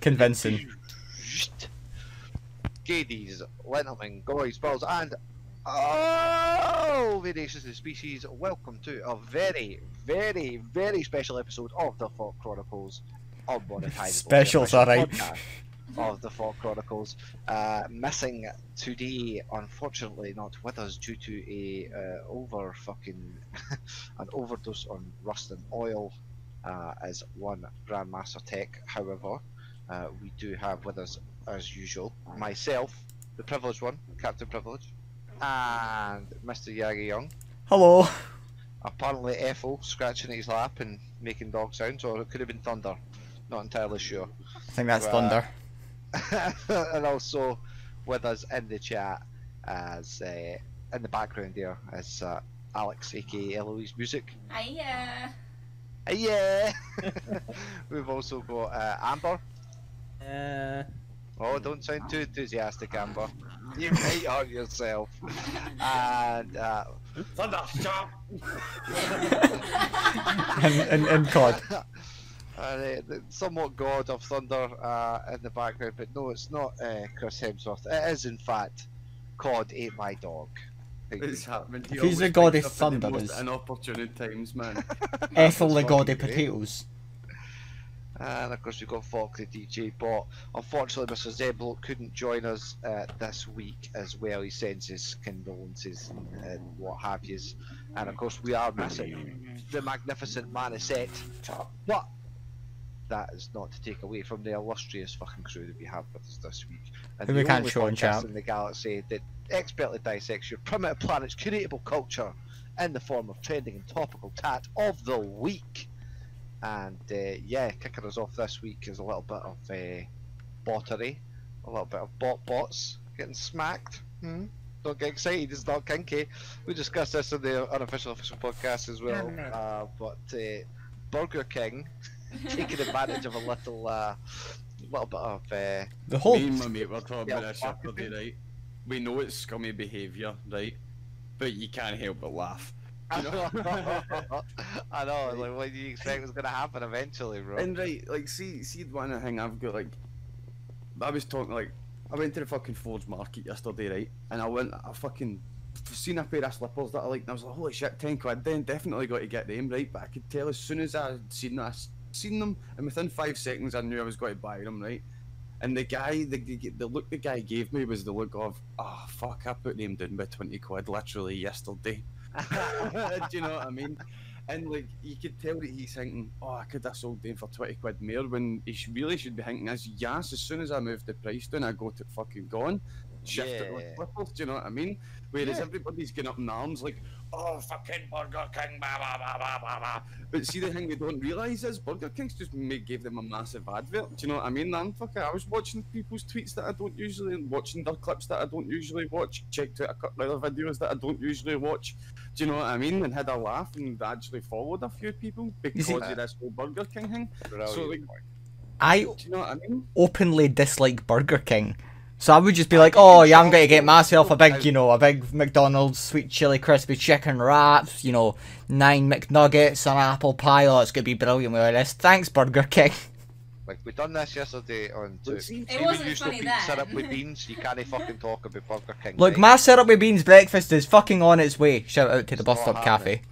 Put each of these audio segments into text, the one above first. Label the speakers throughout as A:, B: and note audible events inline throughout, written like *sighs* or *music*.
A: Convincing.
B: Gadies, Lennerman, Goys, Balls, and oh, variations of species. Welcome to a very, very, very special episode of the FAWK Chronicles.
A: Special's alright.
B: Of the FAWK Chronicles. Uh, missing today, unfortunately, not with us due to a uh, over fucking *laughs* an overdose on rust and oil. Uh, as one Grandmaster Tech, however, uh, we do have with us, as usual, myself, the privileged one, Captain Privilege, and Mr. Yagi Young.
A: Hello.
B: Apparently, Ethel scratching his lap and making dog sounds, or it could have been thunder. Not entirely sure.
A: I think that's
B: Uh,
A: thunder. *laughs*
B: and also with us in the chat, as uh, in the background there, is uh, Alex, aka Eloise Music.
C: Hiya.
B: Yeah! *laughs* We've also got uh, Amber.
D: Uh,
B: Oh, don't sound too enthusiastic, Amber. You *laughs* may hurt yourself. and uh,
D: Thunder, stop!
A: and, and, and COD.
B: And, uh, the somewhat god of thunder uh, in the background, but no, it's not uh, Chris Hemsworth. It is, in fact, Cod ate my dog.
D: It's
B: you.
D: happened. He
A: If he's the god of
D: up at the
A: thunder,
D: most
A: is-
D: inopportune times, man. *laughs*
A: Ethel the god of
B: fucking
A: potatoes.
B: And of course, we've got FAWK the DJ bot. Unfortunately, Mr. Zeblo couldn't join us uh, this week as well. He sends his condolences and, and what have yous. And of course, we are missing the magnificent Manisette. But that is not to take away from the illustrious fucking crew that we have with us this week. And
A: Who we can't show in chat.
B: in the galaxy that expertly dissects your primitive planet's creatable culture in the form of trending and topical tat of the week. And uh, yeah, kicking us off this week is a little bit of uh, bottery, a little bit of bot bots getting smacked. Hmm? Don't get excited, it's not kinky. We discussed this in the unofficial official podcast as well. Uh, but uh, Burger King *laughs* *laughs* taking advantage of a little, uh, little bit of. Uh,
A: The whole
D: Me and my mate were talking about this
B: fuck
D: yesterday, right? We know it's scummy behaviour, right? But you can't help but laugh.
B: I know, *laughs* I know. Like, what do you expect was gonna happen eventually, bro?
D: And right, like, see, see one thing I've got, like, I was talking, like, I went to the fucking Forge Market yesterday, right? And I went, I fucking seen a pair of slippers that I liked, and I was like, holy shit, 10 quid, then definitely got to get them, right? But I could tell as soon as I seen that, I s- seen them, and within five seconds I knew I was going to buy them, right? And the guy, the, the, look the guy gave me was the look of, oh fuck, I put them down by 20 quid literally yesterday. *laughs* Do you know what I mean? And like you could tell that he's thinking, "Oh, I could have sold them for twenty quid more." When he really should be thinking, "As yes, as soon as I move the price down, I got it fucking gone." Shift it with
B: Yeah.
D: do you know what I mean? Whereas
B: Yeah.
D: everybody's getting up in arms like, "Oh, fucking Burger King, blah blah blah blah blah blah." But see, the thing they don't realise is Burger King's just made, gave them a massive advert. Do you know what I mean? Fucking. I was watching people's tweets that I don't usually, watch and watching their clips that I don't usually watch. Checked out a couple of other videos that I don't usually watch. Do you know what I mean? And had a laugh and actually followed a few people because
A: see-
D: of this whole Burger King thing. So like,
A: I
D: do you know what I mean?
A: openly dislike Burger King. So I would just be like, oh yeah, I'm going to get myself a big, you know, a big McDonald's sweet chili crispy chicken wraps, you know, nine McNuggets, an apple pie. Oh, it's going to be brilliant with all this. Thanks, Burger King.
B: Like we done this yesterday on.
D: Look,
B: To,
D: see-
C: It wasn't
B: you still
C: funny
B: feed
C: then.
B: syrup with *laughs* beans, you can't fucking talk about Burger King.
A: Look,
B: right?
A: my syrup with beans breakfast is fucking on its way. Shout out to the
B: It's
A: Bus Stop
B: happening.
A: Cafe.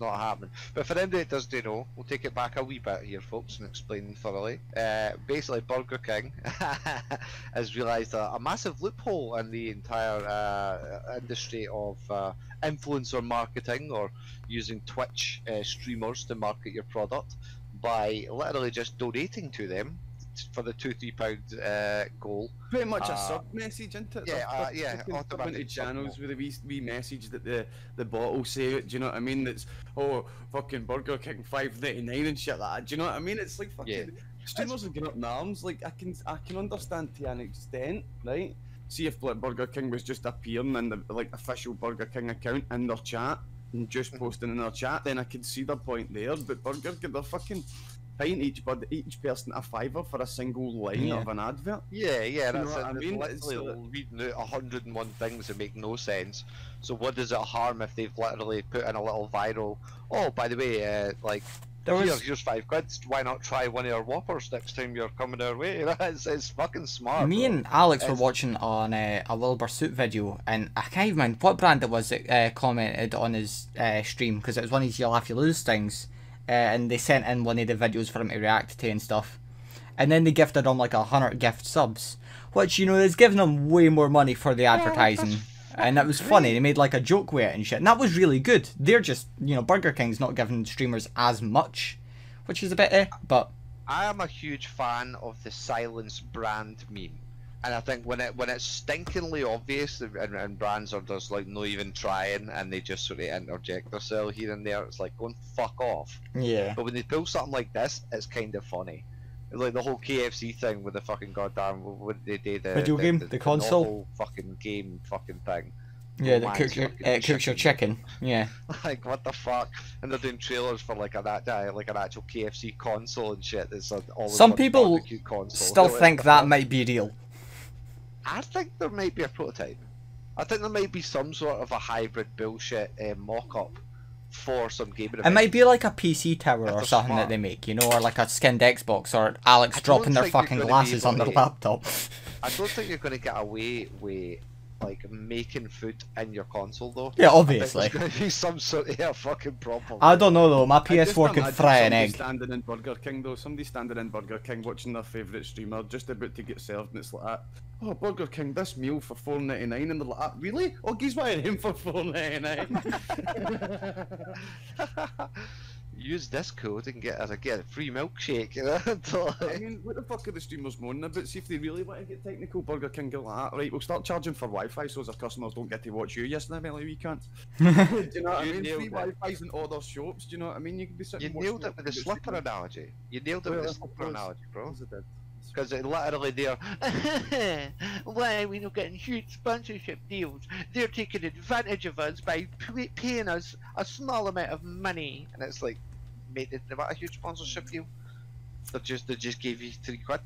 B: Not happening. But for anybody that doesn't know, we'll take it back a wee bit here, folks, and explain thoroughly. Uh, basically, Burger King *laughs* has realised a, a massive loophole in the entire uh, industry of uh, influencer marketing or using Twitch uh, streamers to market your product by literally just donating to them for the two, three pound uh, goal.
D: Pretty much a
B: Uh,
D: sub message, isn't it?
B: yeah, uh, yeah, automatic
D: channels with a wee, wee message that the the bot will say it. Do you know what I mean? That's oh fucking Burger King five ninety nine and shit like that. Do you know what I mean? It's like fucking
B: Yeah.
D: streamers are getting up in arms. Like I can I can understand to an extent, right? See if like Burger King was just appearing in the like official Burger King account in their chat and just
B: Mm-hmm.
D: posting in their chat, then I could see their point there. But Burger King, they're fucking paying each bud, each person a fiver for a single line
A: Yeah.
D: of an advert.
B: Yeah, yeah,
D: You know
B: that's
D: what
B: it.
D: I mean? It's,
B: literally
D: uh,
B: reading out 101 things that make no sense. So what does it harm if they've literally put in a little viral? Oh, by the way, uh, like
A: There
B: here,
A: was
B: here's five quid. Why not try one of your whoppers next time you're coming our way? *laughs* it's, it's fucking smart.
A: me
B: bro.
A: and Alex were watching on uh, a Wilbur Soot video, and I can't even mind what brand it was that uh, commented on his uh, stream because it was one of these you laugh you lose things, uh, and they sent in one of the videos for him to react to and stuff, and then they gifted him like a hundred gift subs, which you know is giving him way more money for the advertising. *laughs* And that was funny. They made like a joke with it and shit. And that was really good. They're just, you know, Burger King's not giving streamers as much, which is a bit eh. But
B: I am a huge fan of the silence brand meme. And I think when it when it's stinkingly obvious and, and brands are just like not even trying and they just sort of interject themselves here and there, it's like going fuck off.
A: yeah,
B: But when they pull something like this, it's kind of funny. Like the whole KFC thing with the fucking goddamn what did they do the
A: Video game? The console?
B: novel fucking game fucking thing.
A: yeah, that cooks your, uh, cooks your chicken. Yeah. *laughs*
B: like what the fuck? And they're doing trailers for like an uh, like an actual KFC console and shit. That's uh, all
A: Some people. Still think that might be real.
B: I think there might be a prototype. I think there might be some sort of a hybrid bullshit uh, mock-up for some gaming.
A: It might be like a PC tower or something
B: smart.
A: that they make, you know, or like a skinned Xbox or Alex dropping their fucking glasses on their
B: to-
A: laptop.
B: I don't think you're going to get away with like making food in your console though.
A: Yeah, obviously.
B: There's going to be some sort of yeah, fucking problem.
A: I don't know though. My PS4
D: can
A: fry an
D: somebody
A: egg.
D: Standing in Burger King though, somebody standing in Burger King watching their favourite streamer just about to get served, and it's like, oh Burger King, this meal for four ninety nine, and they're like, "Ah, really? Oh, geez, why him for *laughs* four ninety nine? *laughs* *laughs*
B: Use this code and get a get a free milkshake. You know? *laughs*
D: I mean, what the fuck are the streamers moaning about? See if they really want to get technical. Burger King get like, that, right? We'll start charging for Wi-Fi so as our customers don't get to watch you. Yes, now, we can't. *laughs* do you know what I mean?
B: nailed
D: Free
B: it.
D: Wi-Fi's in all their shops. Do you know what I mean? You could be
B: You nailed it with the
D: your
B: slipper
D: streamer.
B: analogy. You nailed it
D: Well,
B: with the
D: I
B: slipper
D: suppose-
B: analogy, bro.
D: suppose I did.
B: Because it literally there. *laughs* Why are we not getting huge sponsorship deals? They're taking advantage of us by p- paying us a small amount of money, and it's like, mate, they want a huge sponsorship mm. deal. They just they just gave you three quid.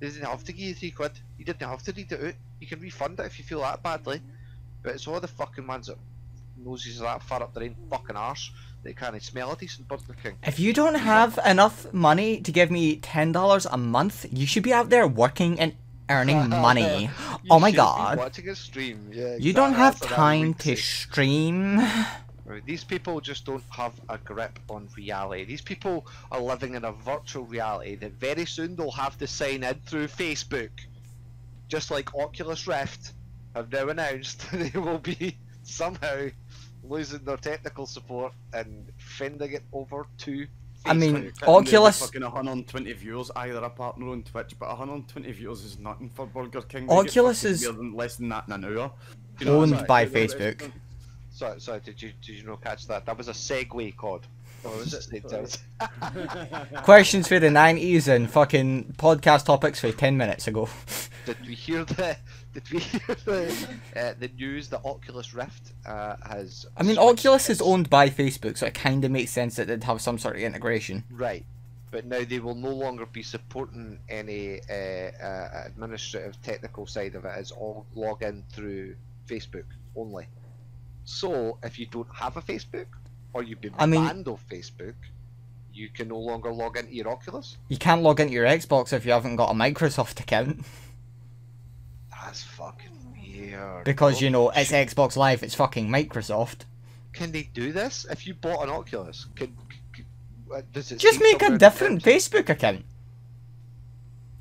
B: They didn't have to give you three quid. You didn't have to read it out. You can refund it if you feel that badly. Mm-hmm. But it's all the fucking ones that noses are that far up their own fucking arse they can't smell a decent Burger King.
A: If you don't have enough money to give me ten dollars a month, you should be out there working and earning *laughs* money. Oh my
B: should be
A: god.
B: Watching a stream, yeah.
A: You don't have
B: that's what I
A: time to stream.
B: Right, These people just don't have a grip on reality. These people are living in a virtual reality that very soon they'll have to sign in through Facebook. Just like Oculus Rift have now announced *laughs* they will be somehow losing their technical support and fending it over to
A: I mean,
B: Facebook.
D: Sitting there
A: Oculus-
D: Fucking 120 viewers, either a partner on Twitch, but 120 viewers is nothing for Burger King. They
A: Oculus is
D: less than that in an hour.
A: Owned
D: it's like-
A: by
D: it's-
A: Facebook.
B: Sorry, sorry, did you did you not catch that? That was a segue, Cod.
D: Is it?
B: It
D: Sorry.
B: does. *laughs*
A: Questions for the nineties and fucking podcast topics for ten minutes ago. *laughs*
B: Did we hear the? Did we hear the? Uh, the news that Oculus Rift uh, has.
A: I mean,
B: switched
A: Oculus is owned by Facebook, so it kind of makes sense that they'd have some sort of integration.
B: Right, but now they will no longer be supporting any uh, uh, administrative technical side of it. It's all log in through Facebook only. So if you don't have a Facebook, or you've been
A: I mean-
B: banned off Facebook, you can no longer log into your Oculus.
A: You can't log into your Xbox if you haven't got a Microsoft account
B: That's fucking weird.
A: because you know it's Xbox Live. It's fucking Microsoft.
B: Can they do this? If you bought an Oculus, can, c- uh, does it
A: Just make a different Facebook account.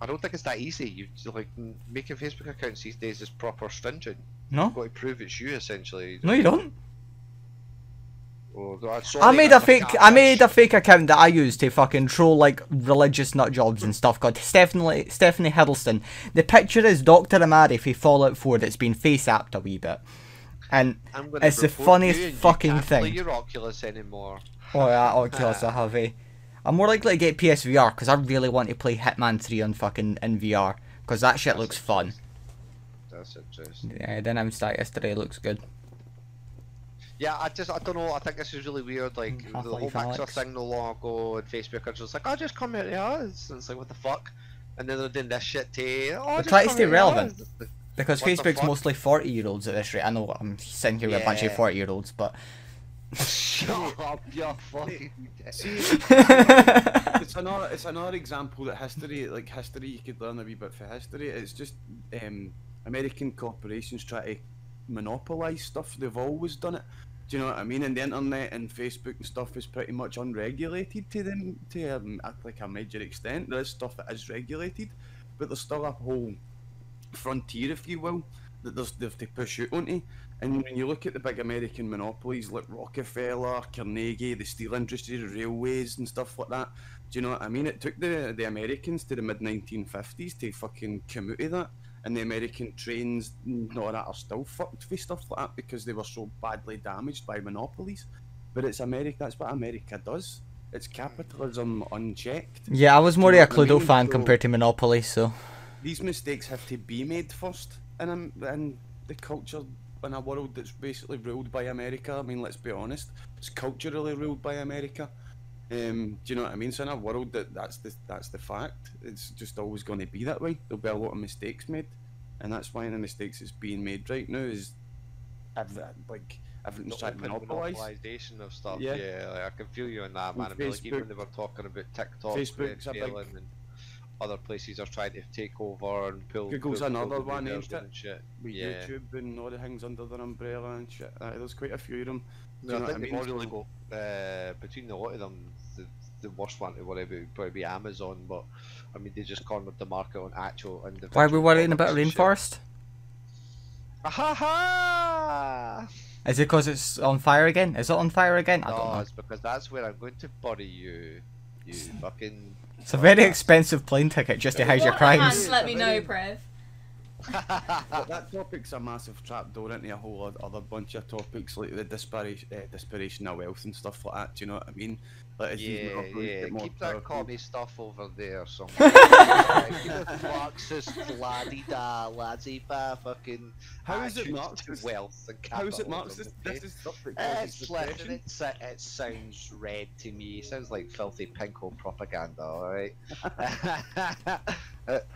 B: I don't think it's that easy. You like making Facebook accounts these days is proper stringent.
A: No,
B: You've got to prove it's you essentially.
A: no, you don't.
B: Oh, God,
A: I made a fake. I made a fake account that I used to fucking troll like religious nut jobs and stuff. Called Stephanie Stephanie Hiddleston. The picture is Doctor Amari for Fallout 4 that's been face apped a wee bit, and it's the funniest
B: and you
A: fucking thing.
B: your Oculus anymore.
A: oh yeah, *laughs* Oculus I have a. I'm more likely to get PSVR because I really want to play Hitman 3 on fucking in VR because that shit
B: That's
A: looks fun.
B: That's interesting.
A: Yeah, then I'm started yesterday. Looks good.
B: Yeah, I just I don't know. I think this is really weird. Like
A: Mm,
B: the
A: Half-Life
B: whole Mixer
A: Alex.
B: thing no long ago, and Facebook are just like, "Oh, just come out of ours." And it's like, what the fuck? And then they're doing this shit to. Oh, just
A: try to stay relevant.
B: ours."
A: Because
B: What
A: Facebook's mostly 40 year olds at this rate. I know I'm sitting here with a bunch of 40 year olds, but. *laughs*
B: Shut up, you're fucking. *laughs*
D: See, it's another it's another example that history like history you could learn a wee bit for history. It's just um, American corporations try to monopolize stuff. They've always done it. Do you know what I mean? And the internet and Facebook and stuff is pretty much unregulated to them to um, a- like a major extent. There is stuff that is regulated, but there's still a whole frontier, if you will, that there's they have to push out onto. And when you look at the big American monopolies like Rockefeller, Carnegie, the steel industry, the railways and stuff like that, do you know what I mean? It took the the Americans to the mid 1950s to fucking come out of that. And the American trains and all that are still fucked with stuff like that because they were so badly damaged by monopolies. But it's America, that's what America does. It's capitalism unchecked.
A: yeah, I was more
D: you
A: of a
D: what I
A: Cluedo
D: mean?
A: fan
D: So-
A: compared to Monopoly, so.
D: these mistakes have to be made first in, a, in the culture in a world that's basically ruled by America. I mean, let's be honest, it's culturally ruled by America. Um, do you know what I mean? So in a world that that's the that's the fact. It's just always going to be that way. There'll be a lot of mistakes made, and that's why the mistakes that's being made right now is, ev- like everything's trying to monopolise.
B: monopolization of stuff.
D: Yeah.
B: Yeah, like, I can feel you on that,
D: And
B: man. I mean, like even they were talking about TikTok
D: Facebook's a big-
B: and other places are trying to take over and pull.
D: Google's
B: pull-
D: another
B: pull
D: one, ain't it?
B: shit.
D: With
B: Yeah.
D: YouTube and all the things under their umbrella and shit. Aye, there's quite a few of them.
B: No, I think
D: I
B: they've
D: mean?
B: really
D: So-
B: got uh, between the lot of them. The, the worst one to worry about would probably be Amazon, but I mean they just cornered the market on actual individual.
A: Why are we worrying about
B: products and shit.
A: Rainforest?
B: Ha ha!
A: Is it because it's on fire again? Is it on fire again? I don't
B: No,
A: know.
B: it's because that's where I'm going to bury you. You fucking.
A: It's a very expensive plane ticket just to hide your
C: What hands
A: crimes.
C: let me know, Prev. *laughs*
D: But that topic's a massive trapdoor into a whole oth- other bunch of topics like the desperation, uh, desperation of wealth and stuff like that. Do you know what I mean? Like,
B: Yeah, yeah.
D: more
B: Keep that
D: powerful-
B: commie stuff over there somewhere. *laughs* Keep it *laughs* Marxist, la-di-da, laissez-faire, fucking.
D: How is it
B: attitudes to
D: Marxist?
B: Wealth and
D: How is it
B: capitalism,
D: Marxist?
B: okay?
D: This is stuff that causes
B: It's listen,
D: depression.
B: it, it sounds red to me. It sounds like filthy pinko propaganda, alright? *laughs* uh,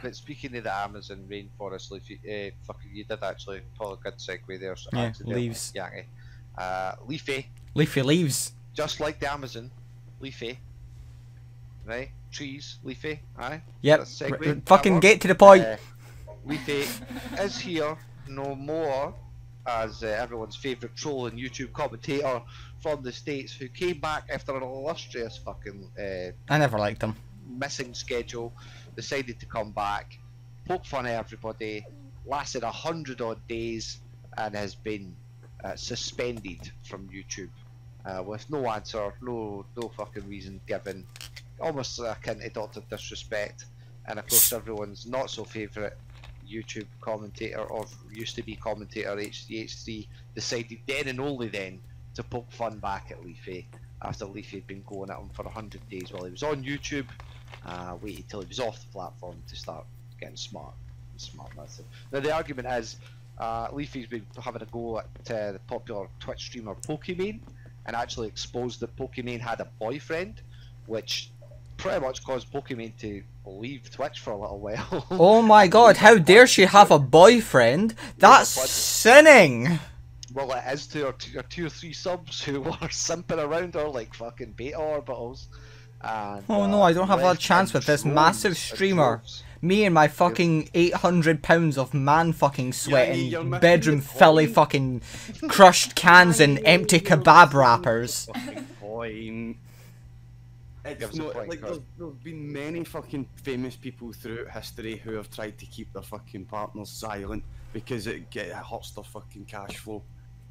B: but speaking of the Amazon rainforest leafy, uh, fucking, you did actually pull a good segue there. So
A: Yeah, leaves.
B: Yankee. Uh, leafy,
A: Leafy leaves.
B: just like the Amazon, leafy. Right? Trees, leafy, aye?
A: Yep.
B: That's a
A: r-
B: segue.
A: r- fucking get to the point.
B: Uh, Leafy is here no more as uh, everyone's favourite troll and YouTube commentator from the States who came back after an illustrious fucking uh,
A: I never liked him.
B: missing schedule, decided to come back, poke fun at everybody, lasted a hundred odd days, and has been uh, suspended from YouTube uh, with no answer, no no fucking reason given, almost akin to Doctor Disrespect, and of course everyone's not so favourite YouTube commentator or used to be commentator H3H3 decided then and only then to poke fun back at Leafy after Leafy had been going at him for 100 days while he was on YouTube. Uh, waited till he was off the platform to start getting smart. Smart massive. Now the argument is uh, Leafy's been having a go at uh, the popular Twitch streamer Pokimane and actually exposed that Pokimane had a boyfriend, which pretty much caused Pokimane to leave Twitch for a little while. *laughs*
A: Oh my god, how dare she have a boyfriend? That's
B: But-
A: sinning!
B: Well, it is to t- our two or three subs who *laughs* were simping around her like fucking beta orbitals. And,
A: Oh no,
B: uh,
A: I don't have a chance with this massive streamer.
B: droves.
A: Me and my fucking 800 pounds of man fucking sweat
D: you're
A: and bedroom filly fucking crushed cans and empty kebab wrappers. *laughs*
D: Fucking point.
B: Give
D: It's not,
B: point,
D: like there's, there's been many fucking famous people throughout history who have tried to keep their fucking partners silent because it, get, it hurts their fucking cash flow.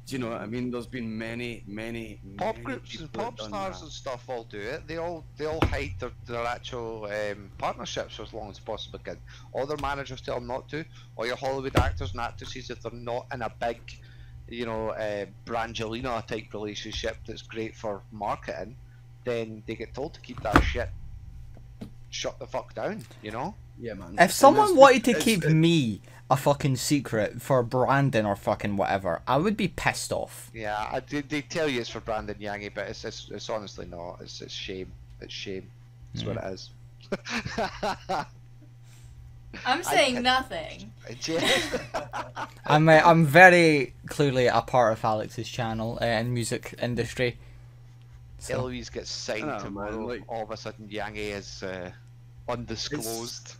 D: Do you know what I mean? There's been many, many,
B: Pop
D: many
B: groups and pop stars
D: that.
B: and stuff all do it. They all they all hide their, their actual um, partnerships for as long as possible can. All their managers tell them not to. All your Hollywood actors and actresses, if they're not in a big, you know, uh, Brangelina type relationship that's great for marketing, then they get told to keep that shit shut the fuck down. You know.
D: Yeah, man.
A: If someone wanted to keep
D: it's-
A: me a fucking secret for Brandon or fucking whatever, I would be pissed off.
B: Yeah, I, they, they tell you it's for Brandon Yangi, but it's it's, it's honestly not. It's it's shame. It's shame. That's what it is. *laughs*
C: I'm saying
B: can-
C: nothing. *laughs* *laughs*
A: I'm uh, I'm very clearly a part of Alex's channel uh, and music industry. So,
B: Eloise gets signed
D: I know, man, like-
B: All of a sudden, Yangi is uh, undisclosed.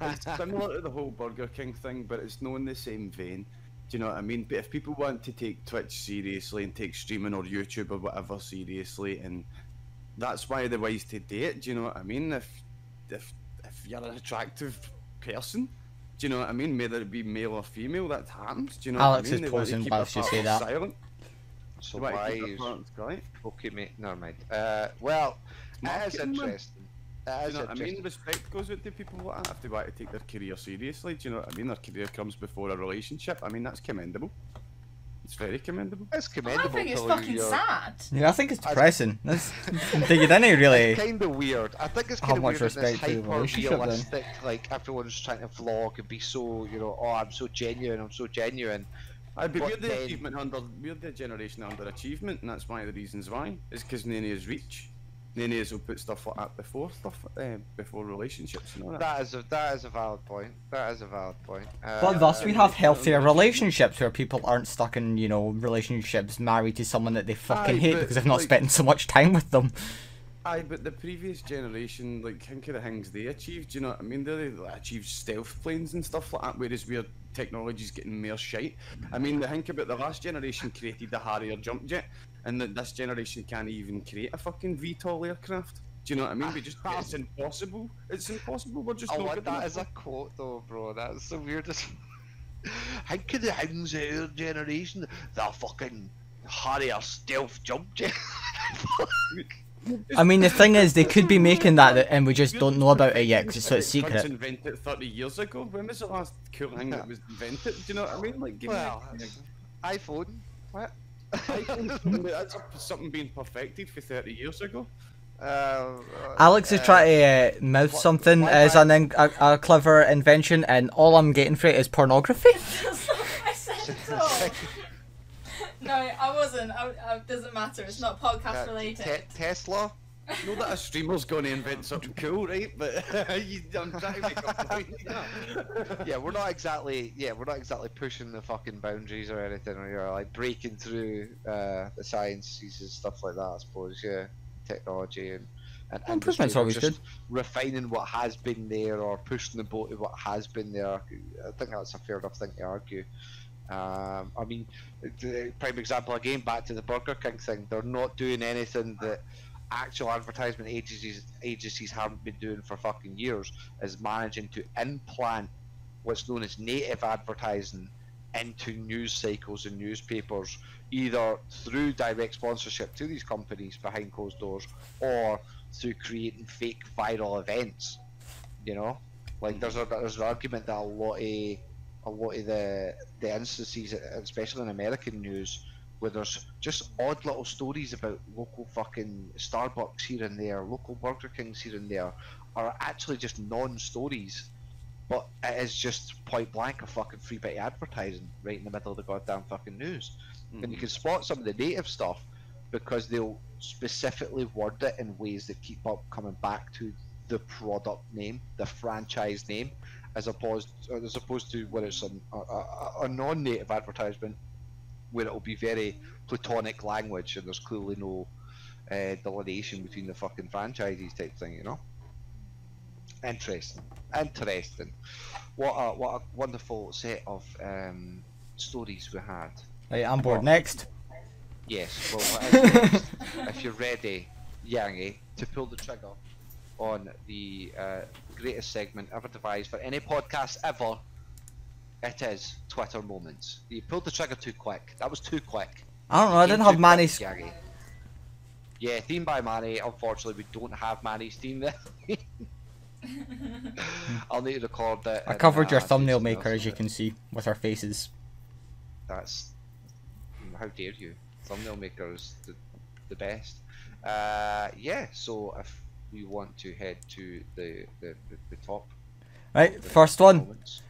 D: It's similar to the whole Burger King thing, but it's not in the same vein. Do you know what I mean? But if people want to take Twitch seriously and take streaming or YouTube or whatever seriously, and that's why the ways to date. Do you know what I mean? If if if you're an attractive person, do you know what I mean? Whether it be male or female, that happens. Do you know
A: Alex
D: what I mean?
A: is
D: They want to
A: posing
D: keep
A: whilst you say that.
D: Silent.
B: so
D: They want to
B: why
D: keep their
B: is okay, mate? Never mind. Uh, well, it is
D: Marketing, man.
B: interesting. It
D: you know what I mean? Respect goes out to people like that if they want to take their career seriously. Do you know what I mean? Their career comes before a relationship. I mean, that's commendable. It's very commendable.
B: It's commendable.
C: I
B: commendable.
C: think it's
B: till
C: fucking
B: you're-
C: sad.
A: yeah, I think it's depressing. That's *laughs* you didn't really.
B: kind of weird. I think it's kind of
A: much
B: weird in this
A: respect to the
B: hyper
A: relationship, then?
B: realistic, like everyone's trying to vlog and be so, you know, oh, I'm so genuine, I'm so genuine.
D: I but
B: But
D: we're the
B: then-
D: achievement under we're the generation under achievement, and that's one of the reasons why. Is because none of us reach. None of us will put stuff like that before stuff uh, before relationships and all that.
B: That is a that is a valid point. That is a valid point. Uh,
A: But thus, we have healthier relationships where people aren't stuck in, you know, relationships married to someone that they fucking
D: Aye,
A: hate
D: but,
A: because they've not
D: like-
A: spent so much time with them.
D: Aye, but the previous generation, like think of the things they achieved. You know what I mean? They like, achieved stealth planes and stuff like that, whereas we're technology's getting more shite. I mean, the think about the last generation created the Harrier jump jet, and that this generation can't even create a fucking VTOL aircraft. Do you know what I mean? We just *sighs* it's impossible. It's impossible. We're just
B: I
D: not
B: want that as a quote though, bro. That's the weirdest. *laughs* How could the hounds of our generation, the fucking Harrier stealth jump jet? *laughs*
A: I mean, the thing is, they could be *laughs* making that and we just don't know about it yet because it's so it's
D: Cunts
A: secret.
D: invented 30 years ago. When was the last cool thing that was invented? Do you know what I mean? Like, give
B: well,
D: me.
B: iPhone. What? *laughs*
D: iPhone, that's something being perfected for 30 years ago.
B: Uh,
A: Alex is
B: uh,
A: trying to uh, mouth
B: what-
A: something as
B: about-
A: an in- a, a clever invention, and all I'm getting for it is pornography. *laughs*
C: That's not what I said at all. *laughs* No, I wasn't. I, I, doesn't matter. It's not
B: uh,
C: podcast related.
B: Te- Tesla.
D: Know that a streamer's going to invent something cool, right? But *laughs* you, I'm trying to make a point. *laughs*
B: yeah, we're not exactly yeah, we're not exactly pushing the fucking boundaries or anything. Or you're like breaking through uh, the sciences and stuff like that. I suppose yeah, technology and. and
A: Well, improvement's always
B: just Refining what has been there or pushing the boat to what has been there. I think that's a fair enough thing to argue. Um, I mean, the prime example again, back to the Burger King thing. They're not doing anything that actual advertisement agencies agencies haven't been doing for fucking years. Is managing to implant what's known as native advertising into news cycles and newspapers, either through direct sponsorship to these companies behind closed doors, or through creating fake viral events. You know, like there's a there's an argument that a lot of a lot of the the instances, especially in American news, where there's just odd little stories about local fucking Starbucks here and there, local Burger Kings here and there, are actually just non-stories, but it is just point blank a fucking free bit of advertising right in the middle of the goddamn fucking news, and you hmm. can spot some of the native stuff because they'll specifically word it in ways that keep up coming back to the product name, the franchise name, as opposed as opposed to when it's an, a, a, a non-native advertisement where it'll be very platonic language and there's clearly no uh, delineation between the fucking franchises type thing, you know. Interesting, interesting. What a what a wonderful set of um, stories we had.
A: Right, I'm bored. Next.
B: Yes, well, *laughs* next? if you're ready, Yangi, to pull the trigger on the uh, greatest segment ever devised for any podcast ever, it is Twitter moments. You pulled the trigger too quick. That was too quick.
A: I don't know. I didn't have Manny's.
B: quick, Yeah, theme by Manny. Unfortunately, we don't have Manny's theme there. *laughs* I'll need to record that.
A: I
B: in,
A: covered your
B: uh,
A: thumbnail maker, as you can see, with our faces.
B: That's how dare you? Thumbnail maker is the, the best. Uh, yeah. So if we want to head to the the, the, the top.
A: Right, first one.
B: moments.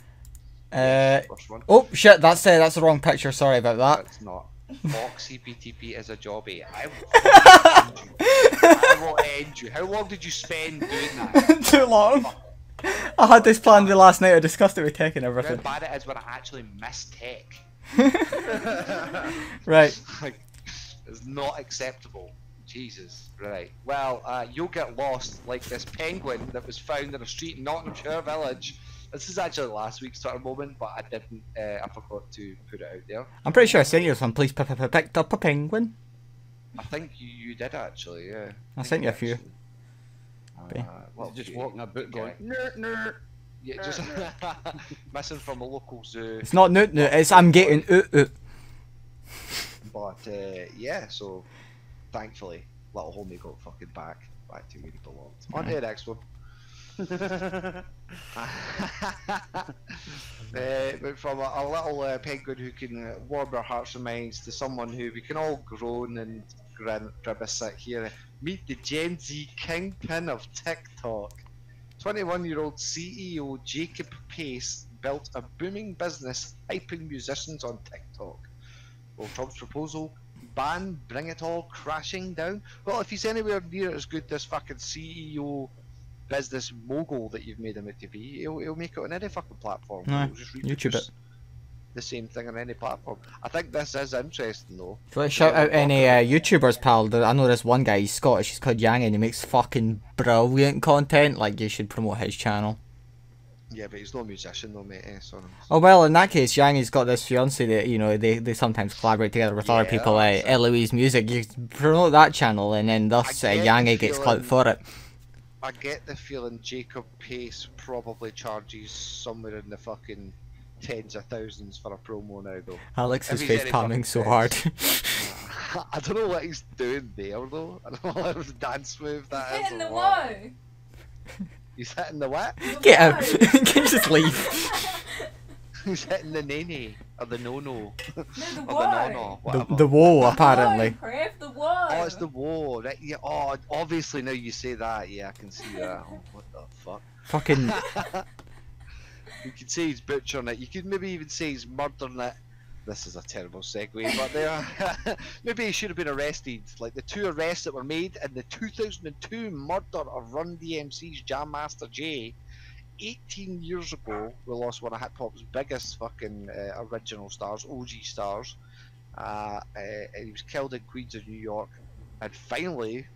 A: Uh, oh shit, that's uh, that's the wrong picture. Sorry about that.
B: It's not. Foxy BTP is a jobby. I will, end *laughs* you. I will end you. How long did you spend doing that? *laughs*
A: Too long. I had this planned the last night. I discussed it with Tech and everything.
B: How bad it is when I actually miss tech. *laughs*
A: Right.
B: like, it's not acceptable. Jesus. Right. Well, uh, you'll get lost like this penguin that was found in a street in Nottinghamshire Village. This is actually last week's sort of moment, but I didn't. Uh, I forgot to put it out there.
A: I'm pretty sure I sent you some. Please p- p- p- picked up a penguin.
B: I think you, you did actually. Yeah.
A: I
B: think
A: sent you a few.
B: actually-
A: Okay.
B: Uh, well,
D: just
B: few.
D: walking about going,
B: Okay.
D: nerd, nerd.
B: Yeah, just *laughs* missing from a local zoo.
A: It's not noot noot. It's I'm getting oot oot.
B: But uh, yeah, so thankfully, little homie got fucking back, back to where he belonged. On to the next one. Uh, *laughs* but from a, a little uh, penguin who can uh, warm our hearts and minds to someone who we can all groan and grin, grimace at here. Meet the Gen Z kingpin of TikTok. 21 year old CEO Jacob Pace built a booming business hyping musicians on TikTok. Will Trump's proposal ban bring it all crashing down? Well, if he's anywhere near as good as fucking CEO business mogul that you've made him out to be, he'll, he'll make it on any fucking platform.
A: Aye,
B: He'll just
A: YouTube it.
B: The same thing on any platform. I think this is interesting though.
A: So let's shout out any uh, YouTubers, pal. I know there's one guy. He's Scottish. He's called Yang, and he makes fucking brilliant content. Like you should promote his channel.
B: Yeah, but he's no musician though, mate. Eh, so
A: Oh well, in that case, Yang has got this fiance that you know they, they sometimes collaborate together with other people. Uh. Eloise Music. You promote that channel, and then thus uh,
B: I
A: Yang gets clout
B: feeling-
A: for it.
B: I get the feeling Jacob Pace probably charges somewhere in the fucking tens of thousands for a promo now though.
A: Alex is
B: he's
A: face palming so hard. *laughs*
B: I don't know what he's doing there though. I don't know what dance move that is.
C: Hitting the
B: or what.
C: woe.
B: He's hitting the what?
A: Get out! Can *laughs* you just leave?
B: He's hitting the nene or the no no
C: No, the
B: or the
C: woe.
B: no no.
A: The,
B: Whatever.
A: the woe apparently.
C: woe, Crave, the woe.
B: Oh, it's the war. Right? Yeah. Oh, obviously now you say that. Yeah, I can see that. Oh, what the fuck?
A: Fucking *laughs*
B: You could say he's butchering it. You could maybe even say he's murdering it. This is a terrible segue, but there. *laughs* maybe he should have been arrested. Like the two arrests that were made in the 2002 murder of Run DMC's Jam Master Jay. 18 years ago, we lost one of hip hop's biggest fucking uh, original stars, OG stars. Uh, uh, and he was killed in Queens of New York. And finally,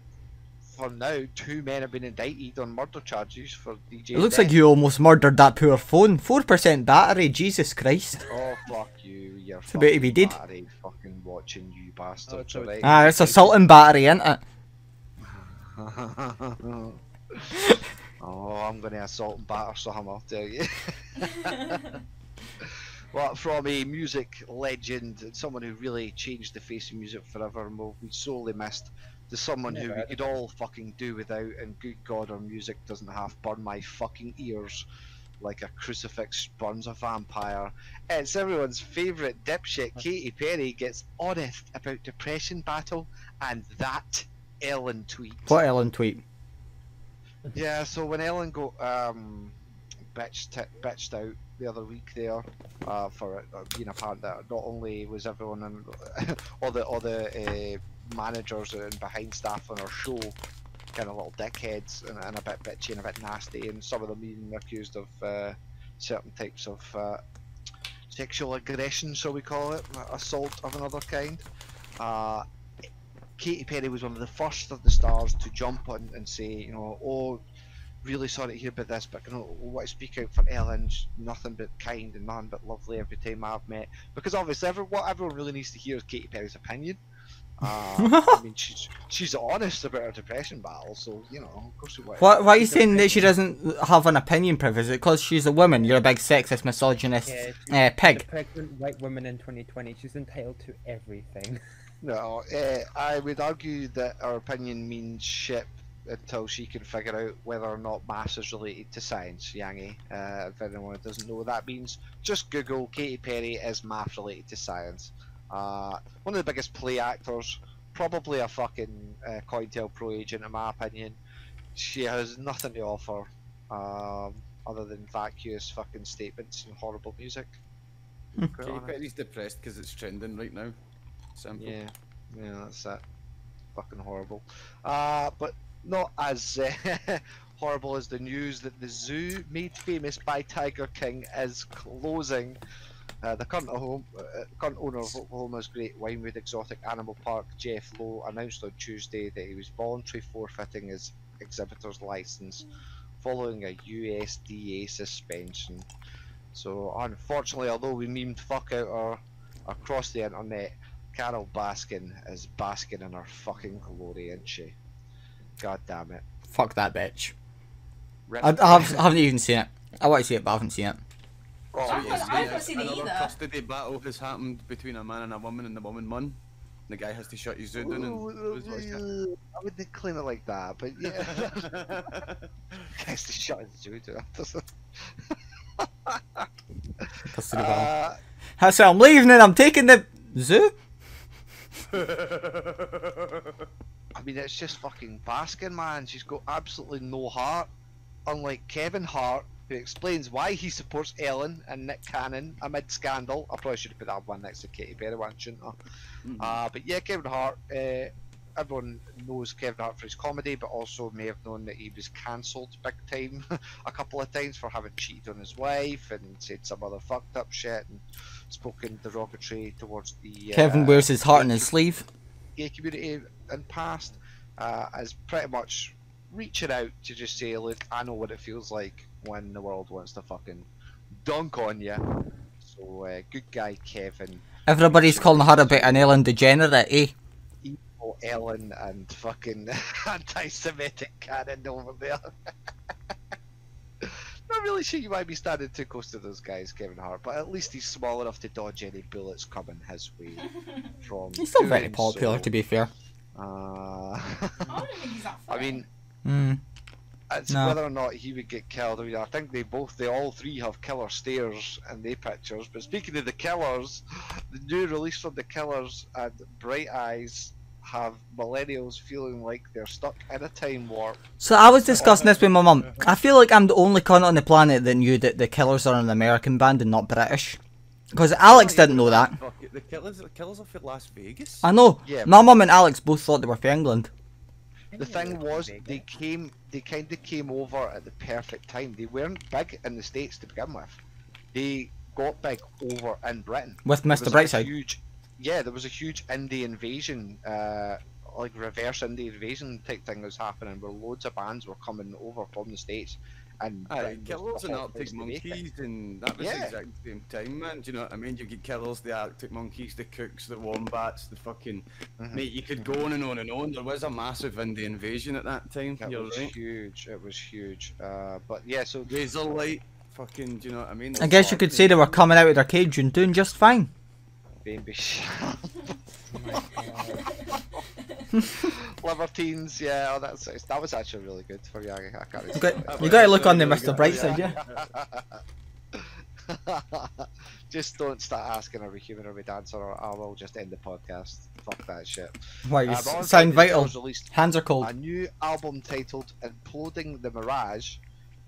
B: for now, two men have been indicted on murder charges for DJ.
A: It looks like you almost murdered that poor phone. Four percent battery. Jesus Christ.
B: Oh fuck you! You're
A: It's about to be
B: fucking
A: dead.
B: battery fucking watching you bastards,
D: Oh, so it's-
B: alright?
A: Ah, it's assaulting battery, isn't it? *laughs* *laughs* *laughs*
B: oh, I'm gonna assault and batter some, I'll tell you. *laughs* *laughs* well, from a music legend, someone who really changed the face of music forever and will be sorely missed, to someone who we
D: Never.
B: could all fucking do without, and good God, our music doesn't half burn my fucking ears like a crucifix burns a vampire. It's everyone's favourite dipshit, Katy Perry, gets honest about depression battle, and that Ellen tweet.
A: What Ellen tweet?
B: Yeah, so when Ellen got um, bitched, bitched out the other week there uh, for uh, being apparent that not only was everyone in, *laughs* all the all the uh, managers and behind staff on our show kind of little dickheads and, and a bit bitchy and a bit nasty, and some of them even accused of uh, certain types of uh, sexual aggression, shall we call it, assault of another kind. Uh, Katy Perry was one of the first of the stars to jump on and say, you know, oh, really sorry to hear about this, but you know, what I speak out for Ellen, nothing but kind and nothing but lovely every time I've met. Because obviously, every, what everyone really needs to hear is Katy Perry's opinion. Uh, I mean, she's she's honest about her depression battle, so you know, of course we want.
A: Why, why are you saying that she doesn't have an opinion, Priv? Is it because she's a woman? You're a big sexist, misogynist
E: Yeah, she's
A: uh, pig.
E: pregnant white woman in 2020. She's entitled to everything. *laughs*
B: No, uh, I would argue that her opinion means shit until she can figure out whether or not mass is related to science, Yangi. Uh, if anyone doesn't know what that means, just Google Katy Perry is math related to science. Uh, one of the biggest play actors, probably a fucking uh, COINTELPRO agent in my opinion. she has nothing to offer um, other than vacuous fucking statements and horrible music. Quite
D: Katy. Perry's depressed because it's trending right now. Simple.
B: Yeah, yeah, that's that. Fucking horrible. Uh, but not as uh, *laughs* horrible as the news that the zoo made famous by Tiger King is closing. Uh, the current, home, uh, current owner of Oklahoma's Great Wynnewood Exotic Animal Park, Jeff Lowe, announced on Tuesday that he was voluntarily forfeiting his exhibitor's license following a USDA suspension. So, unfortunately, although we memed fuck out our across the internet, Carole Baskin is basking in her fucking glory, isn't she? God damn it.
A: Fuck that bitch. I, I, have, I haven't even seen it. I want to see it, but I haven't seen it.
B: Oh,
C: I haven't-
B: yes,
C: I haven't seen it
D: Another
C: either.
D: custody battle has happened between a man and a woman, and the woman won. The guy has to shut his zoo down and lose what he's got.
B: I wouldn't claim it like that, but yeah. *laughs* *laughs* Guys, to shut his zoo down. *laughs*
A: Custody battle.
B: uh,
A: I said, I'm leaving and I'm taking the zoo. *laughs*
B: I mean, it's just fucking Baskin, man. She's got absolutely no heart. Unlike Kevin Hart, who explains why he supports Ellen and Nick Cannon amid scandal. I probably should have put that one next to Katy Perry one, shouldn't I?
D: Mhm.
B: Uh, but yeah, Kevin Hart. Uh, everyone knows Kevin Hart for his comedy, but also may have known that he was cancelled big time *laughs* a couple of times for having cheated on his wife and said some other fucked up shit and spoken derogatory towards the
A: Kevin
B: uh,
A: wears his heart on his sleeve.
B: gay community in past uh, is pretty much reaching out to just say, look, I know what it feels like when the world wants to fucking dunk on you. So, uh, good guy Kevin,
A: Everybody's calling her a bit an Ellen degenerate, eh?
B: evil Ellen, and fucking *laughs* anti-Semitic Cannon over there. *laughs* Not really sure you might be standing too close to those guys, Kevin Hart, but at least he's small enough to dodge any bullets coming his way *laughs* from.
A: He's still very popular,
B: so.
A: to be fair.
B: Uh, *laughs*
C: I don't think he's that
B: I mean,
A: Hmm.
B: It's
A: No.
B: whether or not he would get killed. I mean, I think they both, they all three have killer stares in their pictures. But speaking of the killers, the new release from the killers and Bright Eyes have millennials feeling like they're stuck in a time warp.
A: So I was discussing this with my mum. I feel like I'm the only cunt on the planet that knew that the Killers are an American band and not British. Because oh, Alex didn't know that.
D: The killers, the killers are from Las Vegas.
A: I know.
B: Yeah.
A: My mum and Alex both thought they were from England.
B: The thing was, they came, they kind of came over at the perfect time. They weren't big in the states to begin with. They got big over in Britain.
A: With Mr. Brightside.
B: Huge, yeah, there was a huge indie invasion, uh, like reverse indie invasion type thing that was happening, where loads of bands were coming over from the states, and
D: Aye,
B: Britain was
D: Killers
B: the
D: and Arctic
B: to make it.
D: Monkeys, and that was
B: Yeah.
D: the exact same time, man. Do you know what I mean? You get Killers, the Arctic Monkeys, the Kooks, the Wombats, the fucking.
B: Mhm.
D: Mate, you could go on and on and on. There was a massive indie invasion at that time.
B: It
D: You're
B: was
D: right.
B: huge. It was huge. Uh, but yeah, so
D: Razorlight, fucking. Do you know what I mean?
A: I guess you could say they were coming out of their cage and doing just fine.
B: Baby
E: Oh my *laughs* God.
B: Libertines, yeah, oh, that's that was actually really good for you. I, I can't.
A: You got, you got to look on the Mr. Brightside, yeah. *laughs*
B: just don't start asking are we human or we dancer or I will just end the podcast. Fuck that shit.
A: Why, you
B: Uh,
A: s-
B: but on
A: sound vital.
B: Released
A: Hands are cold.
B: a new album titled Imploding the Mirage,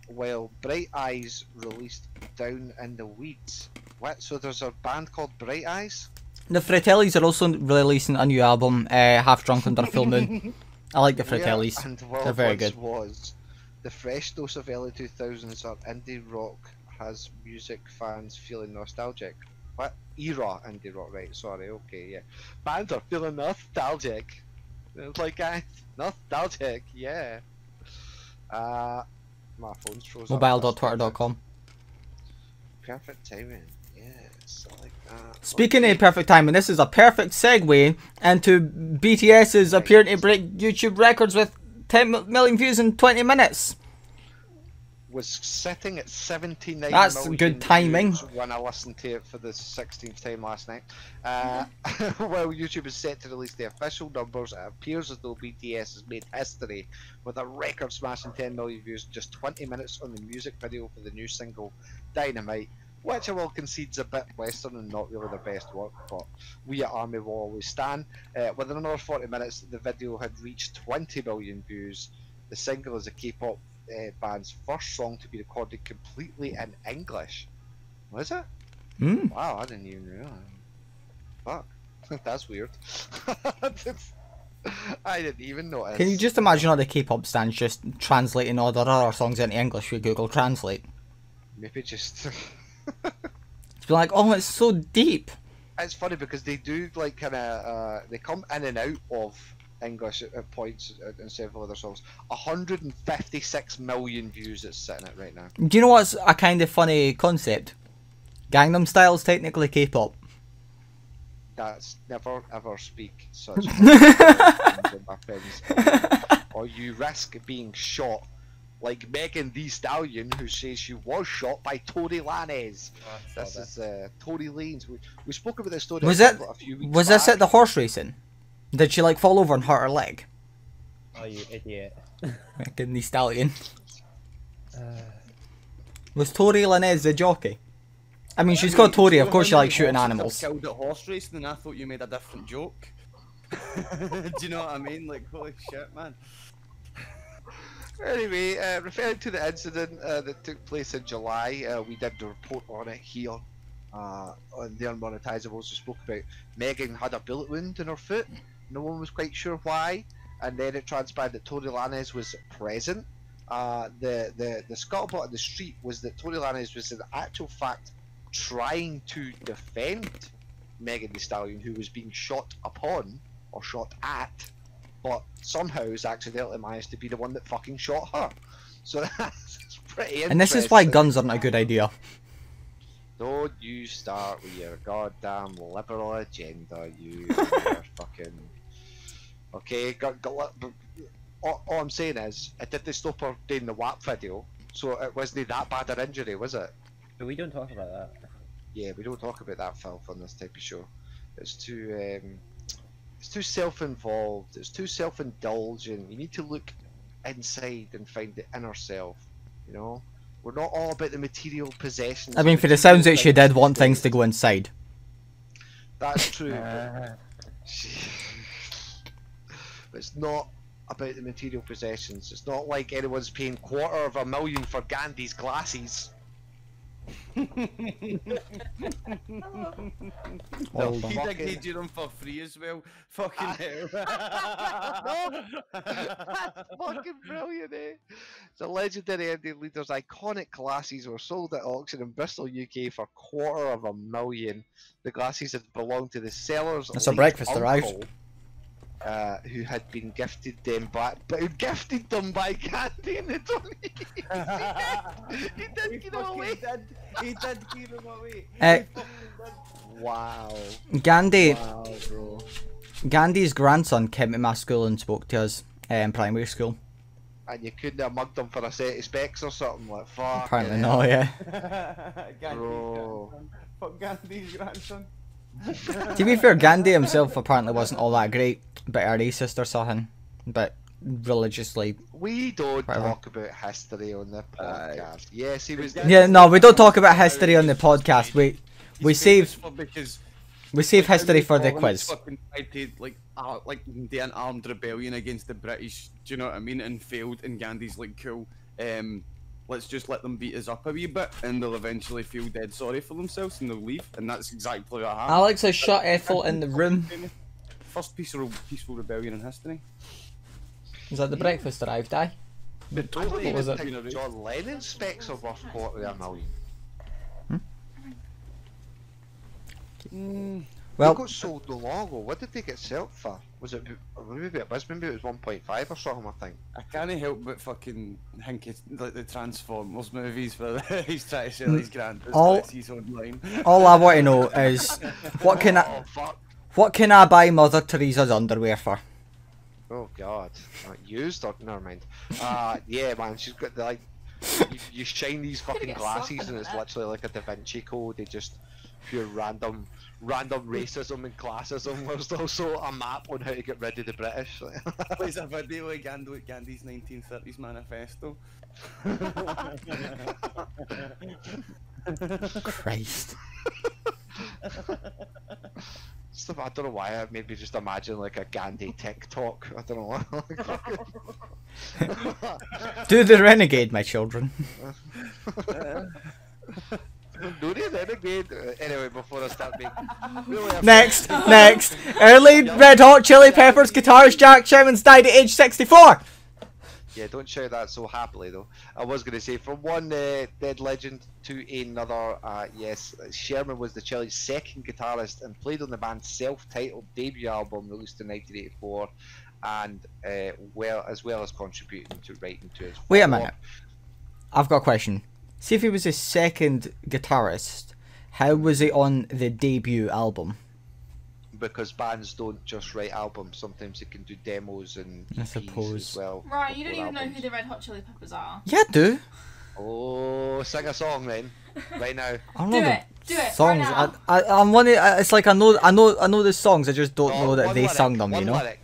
B: while Bright Eyes released Down in the Weeds. What? So there's a band called Bright Eyes?
A: The Fratellis are also releasing a new album, uh, Half Drunk Under a Full Moon. I like the *laughs* Fratellis.
B: and World
A: They're very good.
B: was the fresh dose of early 2000s or indie rock has music fans feeling nostalgic. What? Era indie rock, right? Sorry, okay, yeah. Bands are feeling nostalgic. It's like, guys, nostalgic, yeah. Uh, my phone's frozen.
A: Mobile.twitter.com.
B: Perfect timing, yes, I like that.
A: Speaking of perfect timing, this is a perfect segue into BTS's appearing to break YouTube records with 10 million views in 20 minutes.
B: was sitting at 79
A: That's good timing.
B: when I listened to it for the 16th time last night. Uh, *laughs* while YouTube is set to release the official numbers, it appears as though BTS has made history with a record smashing 10 million views in just 20 minutes on the music video for the new single Dynamite. Which I will concede's a bit western and not really the best work, but we at Army will always stand. Uh, within another 40 minutes, the video had reached 20 million views, The single is the K-pop uh, band's first song to be recorded completely in English. Was it?
A: Hmm.
B: Wow, I didn't even realize. Fuck, *laughs* that's weird. *laughs* I didn't even notice.
A: Can you just imagine all the K-pop stands just translating all their other songs into English with Google Translate?
B: maybe just? *laughs*
A: It's like, oh, it's so deep.
B: it's funny because they do like kind of uh, they come in and out of English at, points uh, in several other songs. 156 million views it's sitting at right now.
A: Do you know what's a kind of funny concept? Gangnam Style's technically K-pop.
B: That's never ever speak *laughs* such my friends. or you risk being shot like Megan Thee Stallion who says she was shot by Tory Lanez. This is uh, Tory Lanez. We, we spoke about this story
A: Was
B: a
A: it-
B: couple- a few weeks ago?
A: Was this at the horse racing? Did she like fall over and hurt her leg?
E: Oh, you idiot. *laughs*
A: Megan Thee Stallion.
E: Uh,
A: Was Tory Lanez the jockey? I mean, she's called Tori. Of course, she likes shooting animals.
D: Killed at horse racing, and I thought you made a different joke. *laughs* Do you know what I mean? Like, holy shit, man.
B: Anyway, uh, referring to the incident uh, that took place in July, uh, we did a report on it here uh, on the Unmonetizables. We spoke about Megan had a bullet wound in her foot. No one was quite sure why, and then it transpired that Tory Lanez was present. Uh, the, the, the scuttlebutt on the street was that Tory Lanez was in actual fact trying to defend Megan Thee Stallion, who was being shot upon or shot at but somehow has accidentally managed to be the one that fucking shot her. So *laughs* that's pretty
A: And this is why guns aren't a good idea.
B: Don't you start with your goddamn liberal agenda, you *laughs* fucking. Okay, got, got, all, all I'm saying is, it did they stop her doing the WAP video, so it wasn't that bad an injury, was it?
E: but we don't talk about that.
B: Yeah, we don't talk about that filth on this type of show. It's too um, it's too self-involved. It's too self-indulgent. You need to look inside and find the inner self. You know, we're not all about the material possessions.
A: I mean, for the sounds that she did want things to go inside.
B: That's true. but *laughs* but it's not about the material possessions. It's not like anyone's paying quarter of a million for Gandhi's glasses.
A: Hold on.
D: He
B: fucking-
D: did you them for free as well. Fucking hell. *laughs*
B: That's *laughs* fucking brilliant, eh? The legendary Indian leader's iconic glasses were sold at auction in Bristol, UK for a quarter of a million. The glasses had belonged to the seller's
A: That's a
B: late
A: breakfast arrived.
B: Uncle, Uh, who had been gifted them by, but who gifted them by Gandhi in the 20s. he did
D: He
B: give them away.
D: did. He did give them away. He fucking did.
B: Wow.
A: Gandhi,
B: Wow, bro.
A: Gandhi's grandson came to my school and spoke to us uh, in primary school.
B: And you couldn't have mugged them for a set of specs or something like fuck.
A: Apparently not, yeah. *laughs*
D: Gandhi's
B: Bro.
D: grandson. Fuck Gandhi's grandson.
A: To be fair, Gandhi himself apparently wasn't all that great, but a racist or something. But religiously,
B: We don't
A: Whatever.
B: talk about history on the podcast. yes, he was.
A: yeah, no, we don't talk about history on the podcast. We we save
D: because
A: we save
D: like,
A: history for the quiz.
D: To like uh, like do an armed rebellion against the British. Do you know what I mean? And failed. And Gandhi's like, cool. Um, let's just let them beat us up a wee bit, and they'll eventually feel dead sorry for themselves, and they'll leave. And that's exactly what happened.
A: Alex has shut Ethel in the room.
D: First peaceful peaceful rebellion in history.
A: Is that the breakfast arrived, aye?
B: But don't
A: What was it?
B: think John Lennon specs are worth quarter of a million.
D: Mm,
A: Well-
B: they got sold no long ago. What did they get sold for? Was it maybe it was maybe it was one point five or something? I think.
D: I can't help but fucking think it's like the Transformers movies where *laughs* he's trying to sell his grand
A: All-
D: he's online.
A: All I want to know is *laughs* what can I
B: Oh fuck!
A: what can I buy Mother Teresa's underwear for?
B: Oh god, uh, used or never mind. Uh, yeah, man, she's got the like. You, you shine these fucking glasses and it's literally like a Da Vinci Code. They just pure random, random racism and classism. There's also a map on how to get rid of the British. *laughs*
D: Plays a video of Gandhi, Gandhi's 1930s manifesto.
A: Christ.
B: Stuff, I don't know why. I maybe just imagine like a Gandhi TikTok. I don't know. *laughs*
A: Do the renegade, my children. *laughs* *laughs*
B: Do they renegade? Uh, Anyway, before I start making *laughs* really
A: Next, *laughs* next. Early Red Hot Chili Peppers guitarist Jack Sherman's died at age 64.
B: Yeah, don't shout that so happily though. I was going to say, from one uh, dead legend to another, uh, yes, Sherman was the Chili's second guitarist and played on the band's self-titled debut album released in 1984, and uh, well as well as contributing to writing to his.
A: Wait a minute. I've got a question. See if he was a second guitarist, how was he on the debut album?
B: Because bands don't just write albums; sometimes they can do demos and
A: I
B: EPs
A: suppose.
B: as well.
C: Right, you don't
B: before
C: even know who the Red Hot Chili Peppers are.
A: Yeah, I do.
B: Oh, sing a song then, right now. *laughs*
A: I don't
C: Do
A: know
C: it, do it, right
A: songs.
C: now.
A: I, I, I'm one. of- It's like I know, I know, I know the songs. I just don't
B: Oh,
A: know that they
B: lyric,
A: sung them. You know.
B: lyric.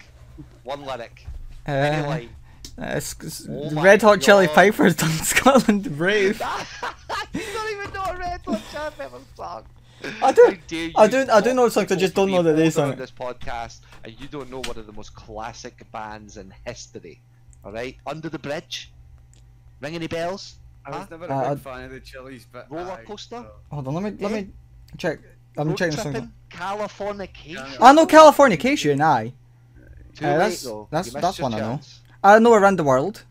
B: One lyric. Uh, Any
A: Uh,
B: line.
A: it's, it's-
B: Oh
A: Red Hot Chili
B: God.
A: Peppers done *laughs* Scotland Brave. *laughs*
B: you don't even know a Red Hot Chili Peppers song.
A: I do.
B: How dare
A: I
B: you
A: do- I do know
B: talk
A: songs, I just don't know that they
B: older
A: sung
B: on
A: it.
B: this podcast, and you don't know one of the most classic bands in history. All right, Under the Bridge. Ring any bells?
D: I
B: Huh?
D: was never a
A: Uh,
D: big fan of the Chili's, but
B: Roller
D: aye,
B: coaster?
D: so-
A: Hold on, let me let me check. I'm
B: Road
A: checking the songs.
B: Californication.
A: I know Californication. Aye.
B: Too
A: Uh,
B: late,
A: that's-
B: though.
A: that's- that's
B: your
A: one I know.
B: Chance.
A: I know around the world.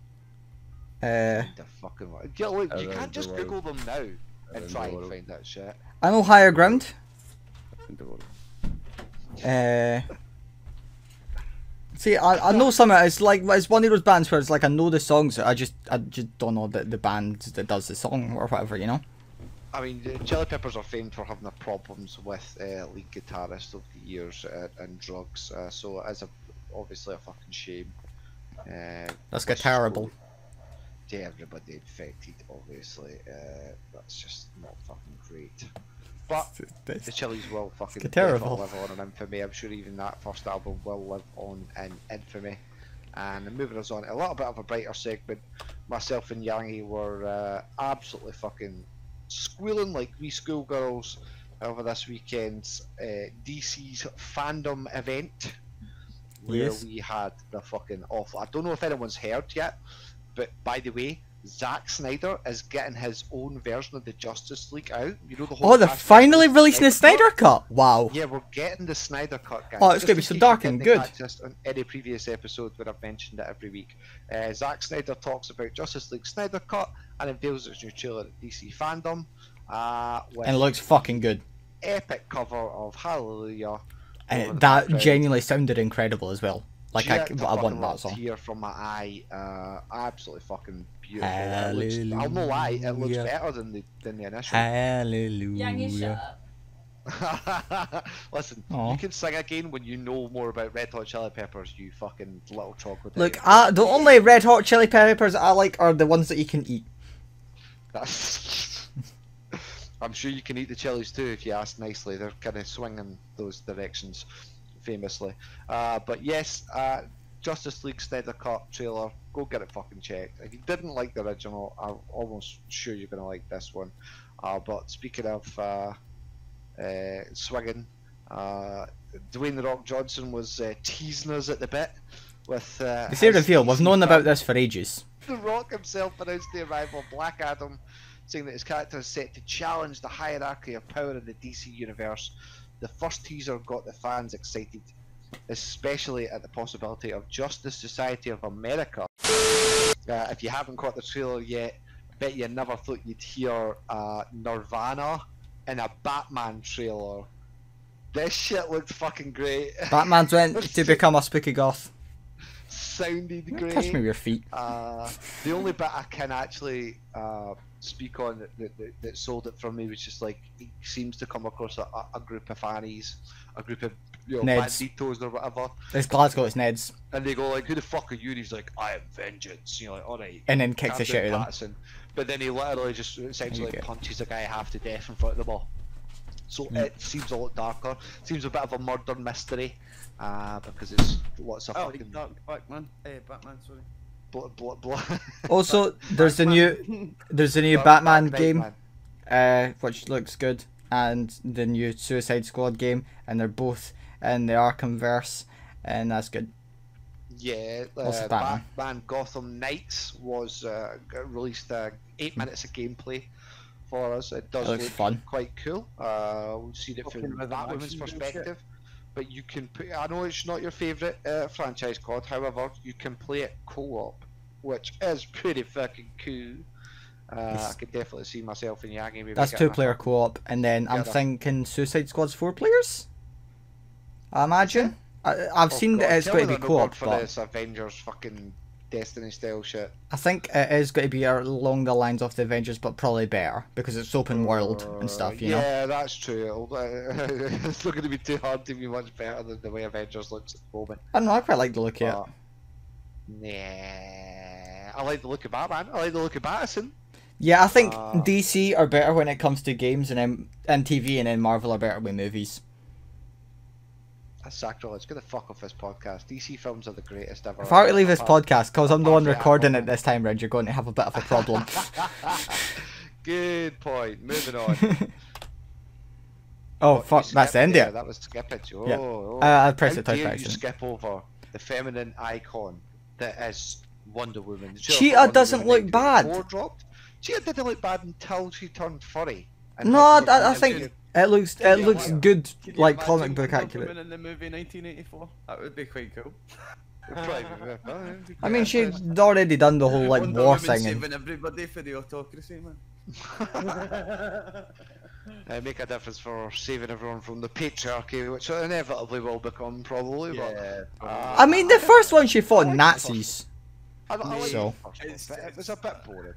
A: Uh,
B: The fucking one. Yeah, look, you can't just
D: world.
B: Google them now and
D: Around
B: try and find that shit.
A: I know higher ground.
D: Underworld.
A: Uh, see, I, I know some. It's like it's one of those bands where it's like I know the songs. I just I just don't know the the band that does the song or whatever. You know.
B: I mean, the Chili Peppers are famed for having their problems with uh, lead guitarists of the years uh, and drugs. Uh, so as a obviously a fucking shame. Uh, is
A: terrible.
B: To everybody infected, obviously, uh, that's just not fucking great. But the Chili's will fucking
A: terrible.
B: live on in infamy. I'm sure even that first album will live on in infamy. And moving us on, a little bit of a brighter segment. Myself and Yangi were uh, absolutely fucking squealing like we schoolgirls over this weekend's uh, DC's fandom event, where
A: Yes.
B: we had the fucking awful. I don't know if anyone's heard yet, but by the way, Zack Snyder is getting his own version of the Justice League out. You know the whole.
A: Oh, they're finally releasing the
B: Snyder
A: Snyder Cut. Wow.
B: Yeah, we're getting the Snyder Cut, guys.
A: Oh, it's
B: Just
A: gonna be so dark and good.
B: Just on any previous episode where I've mentioned it every week. Uh, Zack Snyder talks about Justice League Snyder Cut and unveils its new trailer at DC fandom. Uh,
A: And it looks fucking good.
B: epic cover of Hallelujah. Over
A: Uh, that
B: background.
A: genuinely sounded incredible as well. Like I,
B: Jerked a
A: I want that
B: little
A: song.
B: Tear from my eye. Uh, absolutely fucking beautiful. It looks, I'll no lie, it looks better than the than the initial.
A: Hallelujah. *laughs*
B: Listen,
A: Aw.
B: you can sing again when you know more about Red Hot Chili Peppers. You fucking little chocolate.
A: Look, I, the only red hot chili peppers I like are the ones that you can eat.
B: That's. *laughs* I'm sure you can eat the chilies too if you ask nicely. They're kind of swinging those directions, famously. Uh, but yes, uh, Justice League Snyder Cut trailer. Go get it fucking checked. If you didn't like the original, I'm almost sure you're gonna like this one. Uh, but speaking of uh, uh, swinging, uh, Dwayne the Rock Johnson was uh, teasing us at the bit with. Uh, his
A: reveal. We've known about this for ages.
B: the Rock himself announced the arrival of Black Adam, saying that his character is set to challenge the hierarchy of power in the DC universe. The first teaser got the fans excited, especially at the possibility of Justice Society of America. Uh, if you haven't caught the trailer yet, I bet you never thought you'd hear uh, Nirvana in a Batman trailer. This shit looked fucking great.
A: Batman's *laughs* went to become a spooky goth.
B: Sounded great.
A: Touch me with your feet.
B: Uh, the only bit I can actually uh, speak on that, that, that, that sold it for me was just like he seems to come across a, a- a group of fannies, a group of you know,
A: Neds.
B: banditos or whatever,
A: It's Glasgow, it's Ned's.
B: and they go like, "Who the fuck are you?" And he's like, "I am vengeance." You're like, "All right."
A: And then kicks the shit
B: down,
A: out of them.
B: But then he literally just essentially
A: go.
B: punches a guy half to death in front of the ball. So
A: Mm.
B: it seems a lot darker. Seems a bit of a murder mystery, uh, because it's lots of
D: Oh,
B: fucking
D: Dark Batman. Eh, Batman, sorry.
B: Bl- bl- bl- *laughs*
A: Also, there's the new there's the new
B: Dark
A: Batman game,
B: Man.
A: uh, which looks good, and the new Suicide Squad game, and they're both in the Arkhamverse, and that's good.
B: Yeah,
A: Also
B: uh,
A: Batman.
B: Batman Gotham Knights was uh, released uh, eight minutes of gameplay for us. It does
A: It looks
B: look
A: fun.
B: quite cool. Uh, we've seen it from
D: rhythm
B: Batwoman's
D: perspective. bullshit.
B: But you can put. I know it's not your favourite uh, franchise, COD. However, you can play it co-op, which is pretty fucking cool. Uh, I could definitely see myself in Yagi. maybe
A: That's
B: getting
A: two
B: a-
A: player co op, and then I'm thinking Suicide Squad's four players. I imagine. I, I've
B: Oh,
A: seen
B: God,
A: that it's going to be
B: they're
A: co
B: not
A: op,
B: going for
A: but
B: this Avengers fucking Destiny style shit.
A: I think it is going to be along the lines of the Avengers, but probably better because it's open world and stuff. You know.
B: yeah, that's true. *laughs* It's not going to be too hard to be much better than the way Avengers looks at the moment.
A: I don't know. I quite like the look of it.
B: Nah, I like the look of Batman. I like the look of Battison.
A: Yeah, I think
B: Uh,
A: DC are better when it comes to games and then and TV, and then Marvel are better with movies.
B: That's sacrilege. Get the fuck off this podcast. DC films are the greatest ever.
A: If I were to leave this podcast, because I'm the one recording it this time, Red, you're going to have a bit of a problem. *laughs*
B: Good point. Moving on. *laughs*
A: oh,
B: you
A: fuck, that's end
B: there. That was skippage. Oh,
A: Yeah.
B: oh.
A: Uh, I pressed
B: How
A: it twice by accident.
B: skip over the feminine icon that is Wonder Woman.
A: Cheetah
B: Wonder
A: doesn't
B: Woman
A: look bad.
B: 1984 Cheetah didn't look bad until she turned furry.
A: No,
B: had
A: I, I think it looks
B: Yeah,
A: it looks
B: yeah.
A: good, like comic book
D: Wonder
A: accurate.
D: In the movie 1984? That would be quite cool. *laughs*
A: I mean, she'd already done the whole like
D: Wonder
A: war
D: Woman
A: thing, and
D: saving everybody for the autocracy, man. *laughs*
B: uh, make a difference for saving everyone from the patriarchy, which inevitably will become probably. But, uh,
A: I mean, the first one she fought
B: I like the
A: Nazis.
B: I, I like
A: So-
B: the first one,
D: It's-
B: but it was a bit boring.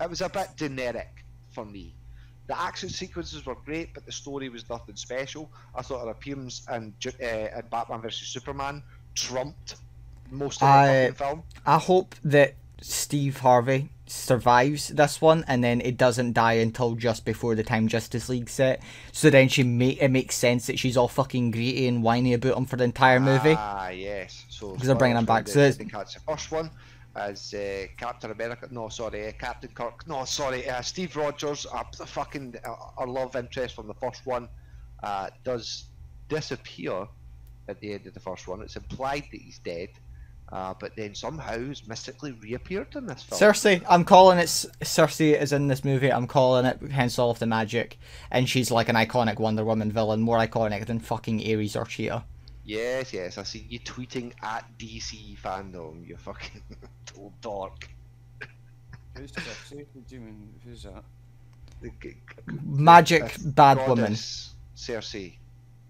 B: It was a bit generic for me. The action sequences were great, but the story was nothing special. I thought her appearance in, uh, in Batman vs Superman trumped most of the film.
A: I hope that Steve Harvey survives this one, and then it doesn't die until just before the time Justice League set. So then she make it makes sense that she's all fucking greedy and whiny about him for the entire movie.
B: Ah, yes. So
A: 'Cause they're bringing him back, so
B: the,
A: it's-
B: the catch the first one as uh, Captain America. No, sorry, uh, Captain Kirk. No, sorry, uh, Steve Rogers. Uh, fucking uh, our love interest from the first one uh, does disappear at the end of the first one. It's implied that he's dead, uh, but then somehow he's mystically reappeared in this film.
A: Circe, I'm calling it. Circe is in this movie. I'm calling it hence all of the magic, and she's like an iconic Wonder Woman villain, more iconic than fucking Ares or Cheetah.
B: Yes, yes. I see you tweeting at DC fandom. You fucking *laughs* old dork.
D: Who's Circe? What do you mean? Who's that?
B: The g- g-
A: Magic
B: It's
A: bad woman.
B: Circe.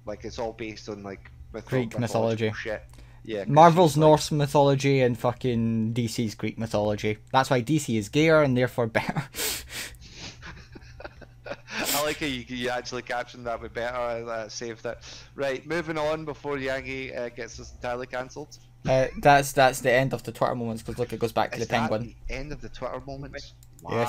B: Like it's all based on like mytho-
A: Greek mythology.
B: Shit. Yeah. 'cause
A: Marvel's
B: she's, like-
A: Norse mythology and fucking DC's Greek mythology. That's why DC is gayer and therefore better. *laughs* *laughs*
B: I like how you, you actually captioned that with better. I uh, saved it. Right, moving on before Yangi uh, gets this entirely cancelled.
A: uh, that's that's the end of the Twitter moments because look, it goes back to
B: Is
A: the
B: that
A: penguin.
B: the end of the Twitter moments?
A: Yes.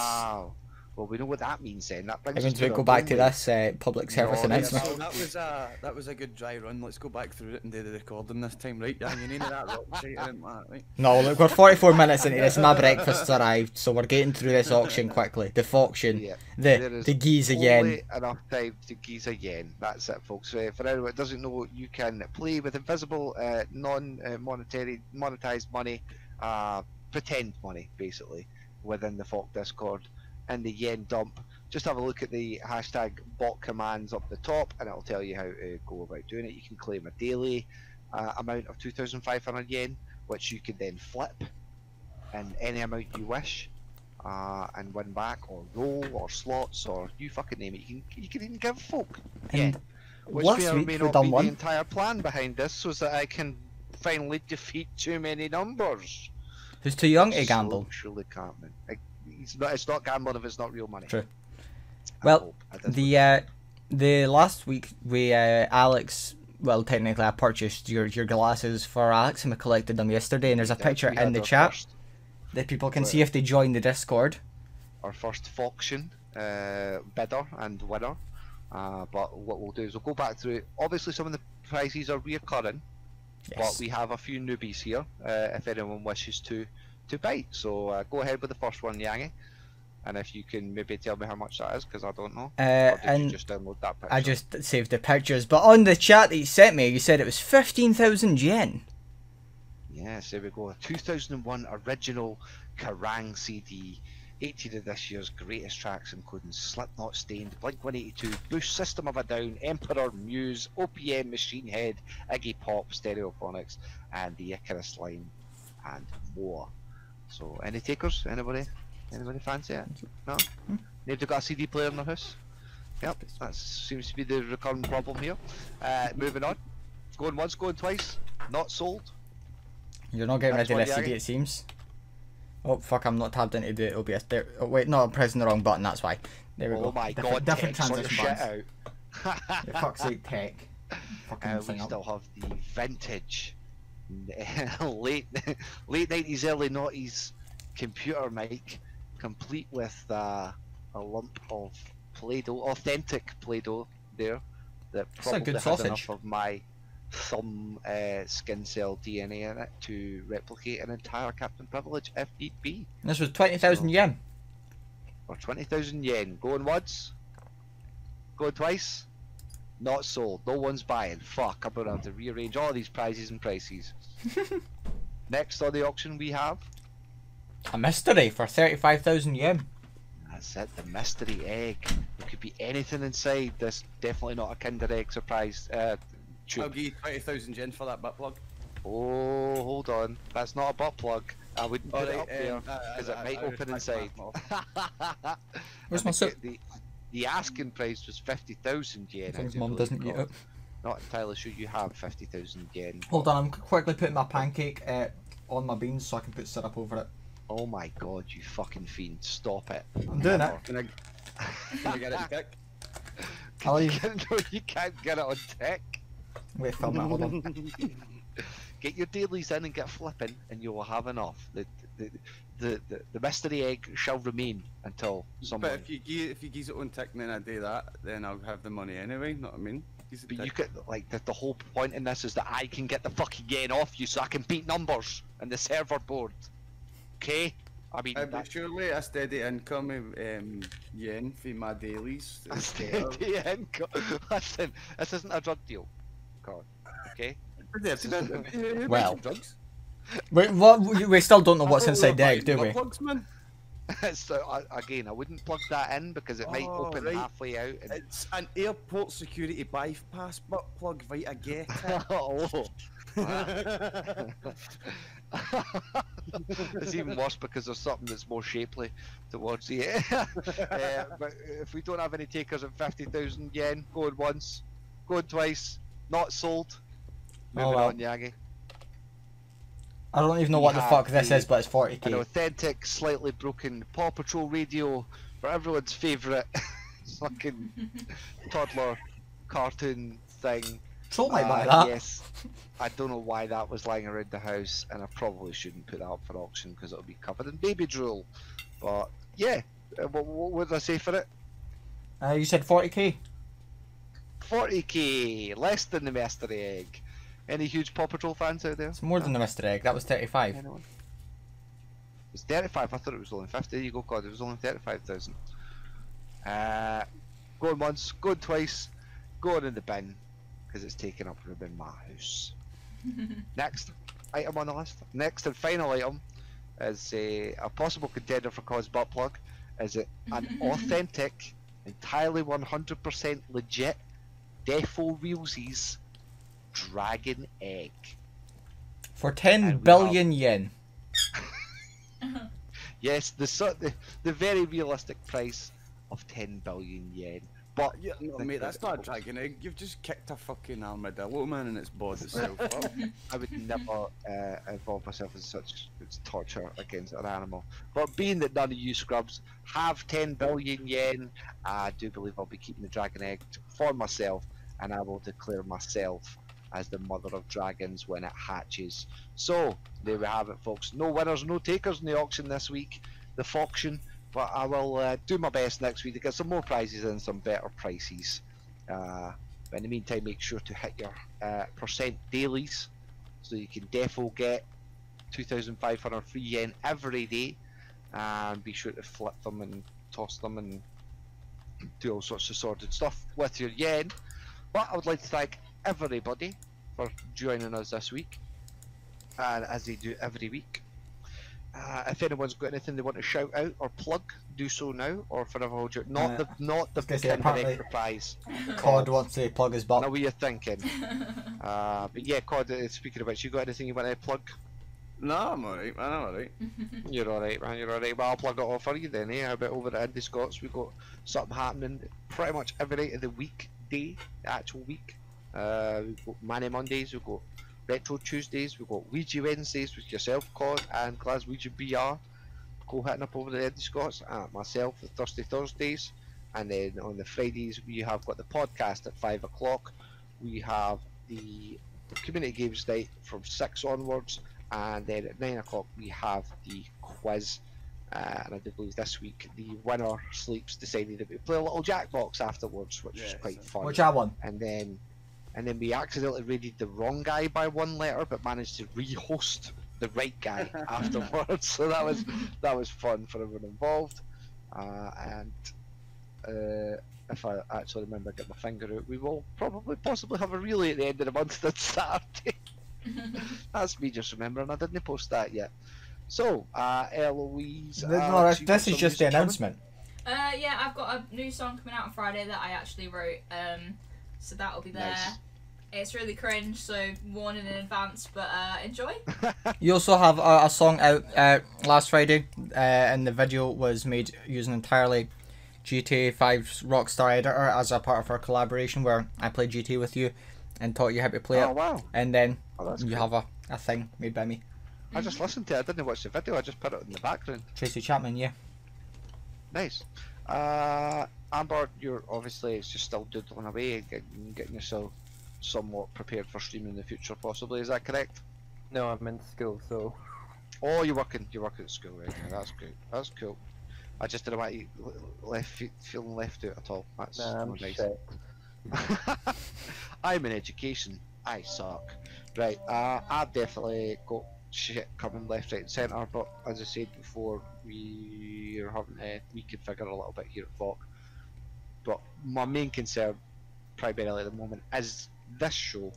B: Wow. Well, we know what that means then. That brings
A: It
B: us
A: means
B: to
A: we go back to
B: only-
A: this uh, public service
B: No,
A: announcement.
B: that's-
D: So that was a that was a good dry run. Let's go back through it and do the recording this time, right? Yeah, you need that rock *laughs* shit, isn't that, right?
A: No, look, we're 44 minutes into this. My breakfast's arrived, so we're getting through this auction quickly. The auction,
B: Yeah.
A: The the geese again.
B: Enough time to geese again. That's it, folks. Uh, for anyone that doesn't know, you can play with invisible, uh, non-monetary, monetized money, uh, pretend money, basically, within the FAWK Discord and the yen dump. Just have a look at the hashtag bot commands up the top, and it'll tell you how to go about doing it. You can claim a daily uh, amount of 2,500 yen, which you can then flip in any amount you wish uh, and win back, or roll, or slots, or you fucking name it. You can, you can even give folk.
A: And
B: yeah. Which
A: last
B: may or may not be
A: one.
B: the entire plan behind this, so that I can finally *laughs* defeat too many numbers.
A: Who's too young to gamble?
B: Cartman. It's not, it's not gambling if it's not real money.
A: True.
B: I
A: Well,
B: hope. I did
A: The uh, the last week we uh, Alex. Well, technically, I purchased your your glasses for Alex, and I collected them yesterday. And there's a
B: look.
A: picture in the chat
B: First,
A: that people can see if they join the Discord.
B: our first auction uh, bidder and winner. Uh, but what we'll do is we'll go back through. Obviously, some of the prizes are reoccurring, but we have a few newbies here. Uh, if anyone wishes to to bite, so uh, go ahead with the first one, Yangi. And if you can maybe tell me how much that is, because I don't know.
A: Uh, and
B: you just download that picture?
A: I just saved the pictures. But on the chat that you sent me, you said it was 15,000 yen.
B: Yes, there we go. A 2001 original Kerrang CD. 18 of this year's greatest tracks, including Slipknot Staind, Blink 182, Bush, System of a Down, Emperor, Muse, OPM, Machine Head, Iggy Pop, Stereophonics, and the Icarus line, and more. So, any takers? Anybody? Anybody fancy it? No? They've got a CD player in their house? Yep, that seems to be the recurring problem here. Uh, moving on. Going once, going twice. Not sold.
A: You're not getting
B: Next
A: rid of CD, it seems. Oh, fuck, I'm not tabbed into the OBS. There, oh, wait, no, I'm pressing the wrong button, that's why. There we
B: Oh
A: go.
B: my
A: different,
B: god,
A: different
B: tech,
A: transition
B: shit out.
A: Fuck's sake, tech. *laughs* Fucking
B: Uh, we
A: thing up.
B: still have the vintage *laughs* late *laughs* late nineties, early noughties computer mic, complete with uh, a lump of Play-Doh, authentic Play-Doh there. That
A: a
B: probably
A: good
B: had
A: sausage.
B: enough of my thumb uh, skin cell DNA in it to replicate an entire Captain Privilege if need be.
A: This was 20,000 yen.
B: For twenty thousand yen, going once, going twice. Not sold. No one's buying. Fuck, I'm gonna have to rearrange all these prizes and prices. *laughs* Next on the auction we have,
A: A mystery for 35,000 yen.
B: that's it, the mystery egg. There could be anything inside. This definitely not a Kinder Egg surprise. Uh, tube.
D: I'll give you 20,000 yen for that butt plug.
B: Oh, hold on. That's not a butt plug. I wouldn't put it up there
D: um, I-
B: because
D: I-
B: it might
D: I
B: open
D: respect
B: inside.
D: more. *laughs*
A: Where's my suit?
B: The, the asking price was fifty thousand yen.
A: As
B: I
A: long as
B: do
A: mum doesn't
B: Colin.
A: it.
B: Not entirely sure you have fifty thousand yen.
A: Hold on, I'm quickly putting my pancake uh, on my beans so I can put syrup over it.
B: Oh my god, you fucking fiend! Stop it.
A: I'm doing it.
D: Can I, can I get it kick?
A: I'll *laughs*
B: You can't, *laughs* no, you can't get it on tech.
A: Wait, film it, hold on. *laughs*
B: Get your dailies in and get flipping, and you will have enough. The the the, the, the mystery egg shall remain until someone.
D: But if you give if you give it on tick and then I do that, then I'll have the money anyway. Know what I mean? Gives it
B: But you
D: tick.
B: could like the, the whole point in this is that I can get the fucking yen off you, so I can beat numbers and the server board. Okay, I mean
D: Uh,
B: that-
D: but surely a steady income of um, yen for my dailies. *laughs*
B: a
D: is better.
B: steady *laughs* income. Listen, this isn't a drug deal, God. Okay.
D: Yeah, so then, who buys
A: Well.
D: Some drugs?
A: Wait, what? We we still don't know what's inside the egg, do we?
D: Plugs, *laughs*
B: so I, again, I wouldn't plug that in because it might
D: Oh,
B: open
D: right.
B: halfway out. And...
D: It's an airport security bypass butt plug, right? I get *laughs* it.
B: oh. *laughs* it's even worse because there's something that's more shapely towards the uh, but if we don't have any takers at 50,000 yen, going once, going twice, not sold.
A: Oh, well.
B: on, Yagi.
A: I don't even know what the
B: have
A: fuck this is, but it's 40k.
B: An authentic, slightly broken Paw Patrol radio for everyone's favourite *laughs* fucking *laughs* toddler cartoon thing.
A: Troll might buy
B: Uh,
A: that.
B: Yes. I don't know why that was lying around the house, and I probably shouldn't put that up for auction because it'll be covered in baby drool. But yeah, uh, what, what, what did I say for it?
A: Uh, you said 40k.
B: 40k, less than the mystery egg. Any huge Paw Patrol fans out there?
A: It's more than the Mr. Egg. That was 35.
B: Anyone? It's 35. I thought it was only 50. There you go, God. It was only 35,000. Uh, going once, going twice, going in the bin because it's taken up room in my house. *laughs* Next item on the list. Next and final item is a, a possible contender for cause butt plug. Is it an *laughs* authentic, entirely 100% legit Defo Realsies Dragon Egg?
A: For 10
B: And we
A: billion yen. *laughs*
B: Yes, the, so- the the very realistic price of 10 billion yen. But
D: Yeah, no, mate, that's not a dragon egg. You've just kicked a fucking armadillo man and it's bored itself up. *laughs*
B: I would never uh, involve myself in such torture against an animal. But being that none of you scrubs have 10 billion yen, I do believe I'll be keeping the dragon egg for myself, and I will declare myself as the mother of dragons when it hatches. So there we have it, folks. No winners, no takers in the auction this week, the Foction. But I will uh, do my best next week to get some more prizes and some better prices. Uh, but in the meantime, make sure to hit your uh, percent dailies so you can defo get 2,500 free yen every day. and be sure to flip them and toss them and do all sorts of sordid stuff with your yen. But I would like to thank everybody for joining us this week, and as they do every week. Uh, if anyone's got anything they want to shout out or plug, do so now, or forever hold your not
A: Uh,
B: the not the
A: was gonna
B: Kinder
A: apparently-
B: Enterprise.
A: COD wants to plug his butt.
B: know what you're thinking. Uh, but yeah, COD. uh, Speaking of which, you got anything you want to plug?
D: No, I'm alright, man. I'm alright. *laughs*
B: You're alright, man. You're alright. Well, I'll plug it all for you then. Eh? How about over at IndiScots? We've got something happening pretty much every night of the week, day, the actual week. Uh, we've got Money Mondays. We've got Retro Tuesdays. We've got Ouija Wednesdays with yourself, COD, and Glaswegian BR. Go hitting up over the IndiScots. And myself, the Thursday Thursdays. And then on the Fridays, we have got the podcast at 5 o'clock. We have the community games night from 6 onwards and then at nine o'clock we have the quiz. Uh, and I do believe this week the winner sleeps decided that we play a little jackbox afterwards, which was
D: Yeah,
B: quite
D: so-
B: fun.
A: Which I won.
B: And then, and then we accidentally raided the wrong guy by one letter, but managed to re-host the right guy *laughs* afterwards. So that was that was fun for everyone involved. Uh, and uh, if I actually remember, get my finger out, we will probably possibly have a relay at the end of the month on Saturday. *laughs* That's me just remembering. I didn't post that yet. So, uh, Eloise.
A: No, this, this is just the
B: music coming?
A: announcement.
C: Uh, yeah, I've got a new song coming out on Friday that I actually wrote. Um, so that'll be there.
B: Nice.
C: It's really cringe, so warning in advance, but uh, enjoy. *laughs*
A: You also have a, a song out uh, last Friday, uh, and the video was made using entirely GTA 5's Rockstar Editor as a part of our collaboration where I played GTA with you and taught you how to play
B: Oh
A: it.
B: wow!
A: And then
B: Oh,
A: you
B: cool.
A: have a, a thing made by me.
B: I just listened to it. I didn't watch the video. I just put it in the background.
A: Tracy Chapman, yeah.
B: Nice. Uh, Amber, you're obviously just still doodling away and getting, getting yourself somewhat prepared for streaming in the future, possibly. Is that correct?
E: No, I'm in school, so
B: Oh, you're working. You're working at school right now. That's good. That's cool. I just didn't want you left feeling left out at all. That's
E: nah, I'm
B: nice. *laughs* I'm in education. I suck. Right. Uh, I've definitely got shit coming left, right, and centre. But as I said before, we are having to reconfigure a little bit here at VOC. But my main concern, primarily at the moment, is this show,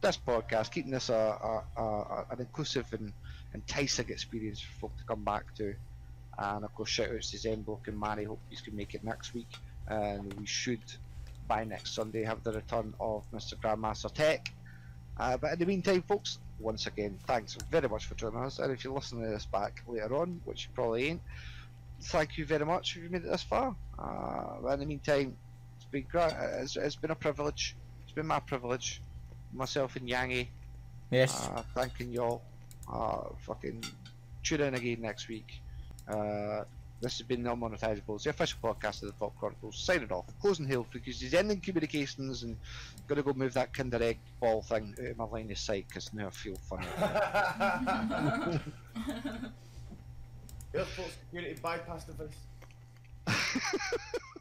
B: this podcast, keeping this a, a, a, an inclusive and enticing experience for folk to come back to. And of course, shout outs to Zenblock and Manny. Hope you can make it next week. And we should by next Sunday have the return of Mr. Grandmaster Tech. Uh, but in the meantime, folks, once again, thanks very much for joining us. And if you're listening to this back later on, which you probably ain't, thank you very much if you made it this far. Uh, but in the meantime, it's been gra- it's, it's been a privilege. It's been my privilege, myself and Yangi,
A: Yes.
B: uh, thanking y'all. Uh, fucking tune in again next week. Uh, this has been the Unmonetizables, the official podcast of the FAWK Chronicles. Signing off, closing hail frequencies, ending communications, and gonna go move that Kinder Egg ball thing out of my line of sight because now I feel funny. *laughs* *laughs*
D: Airport security bypass device. *laughs*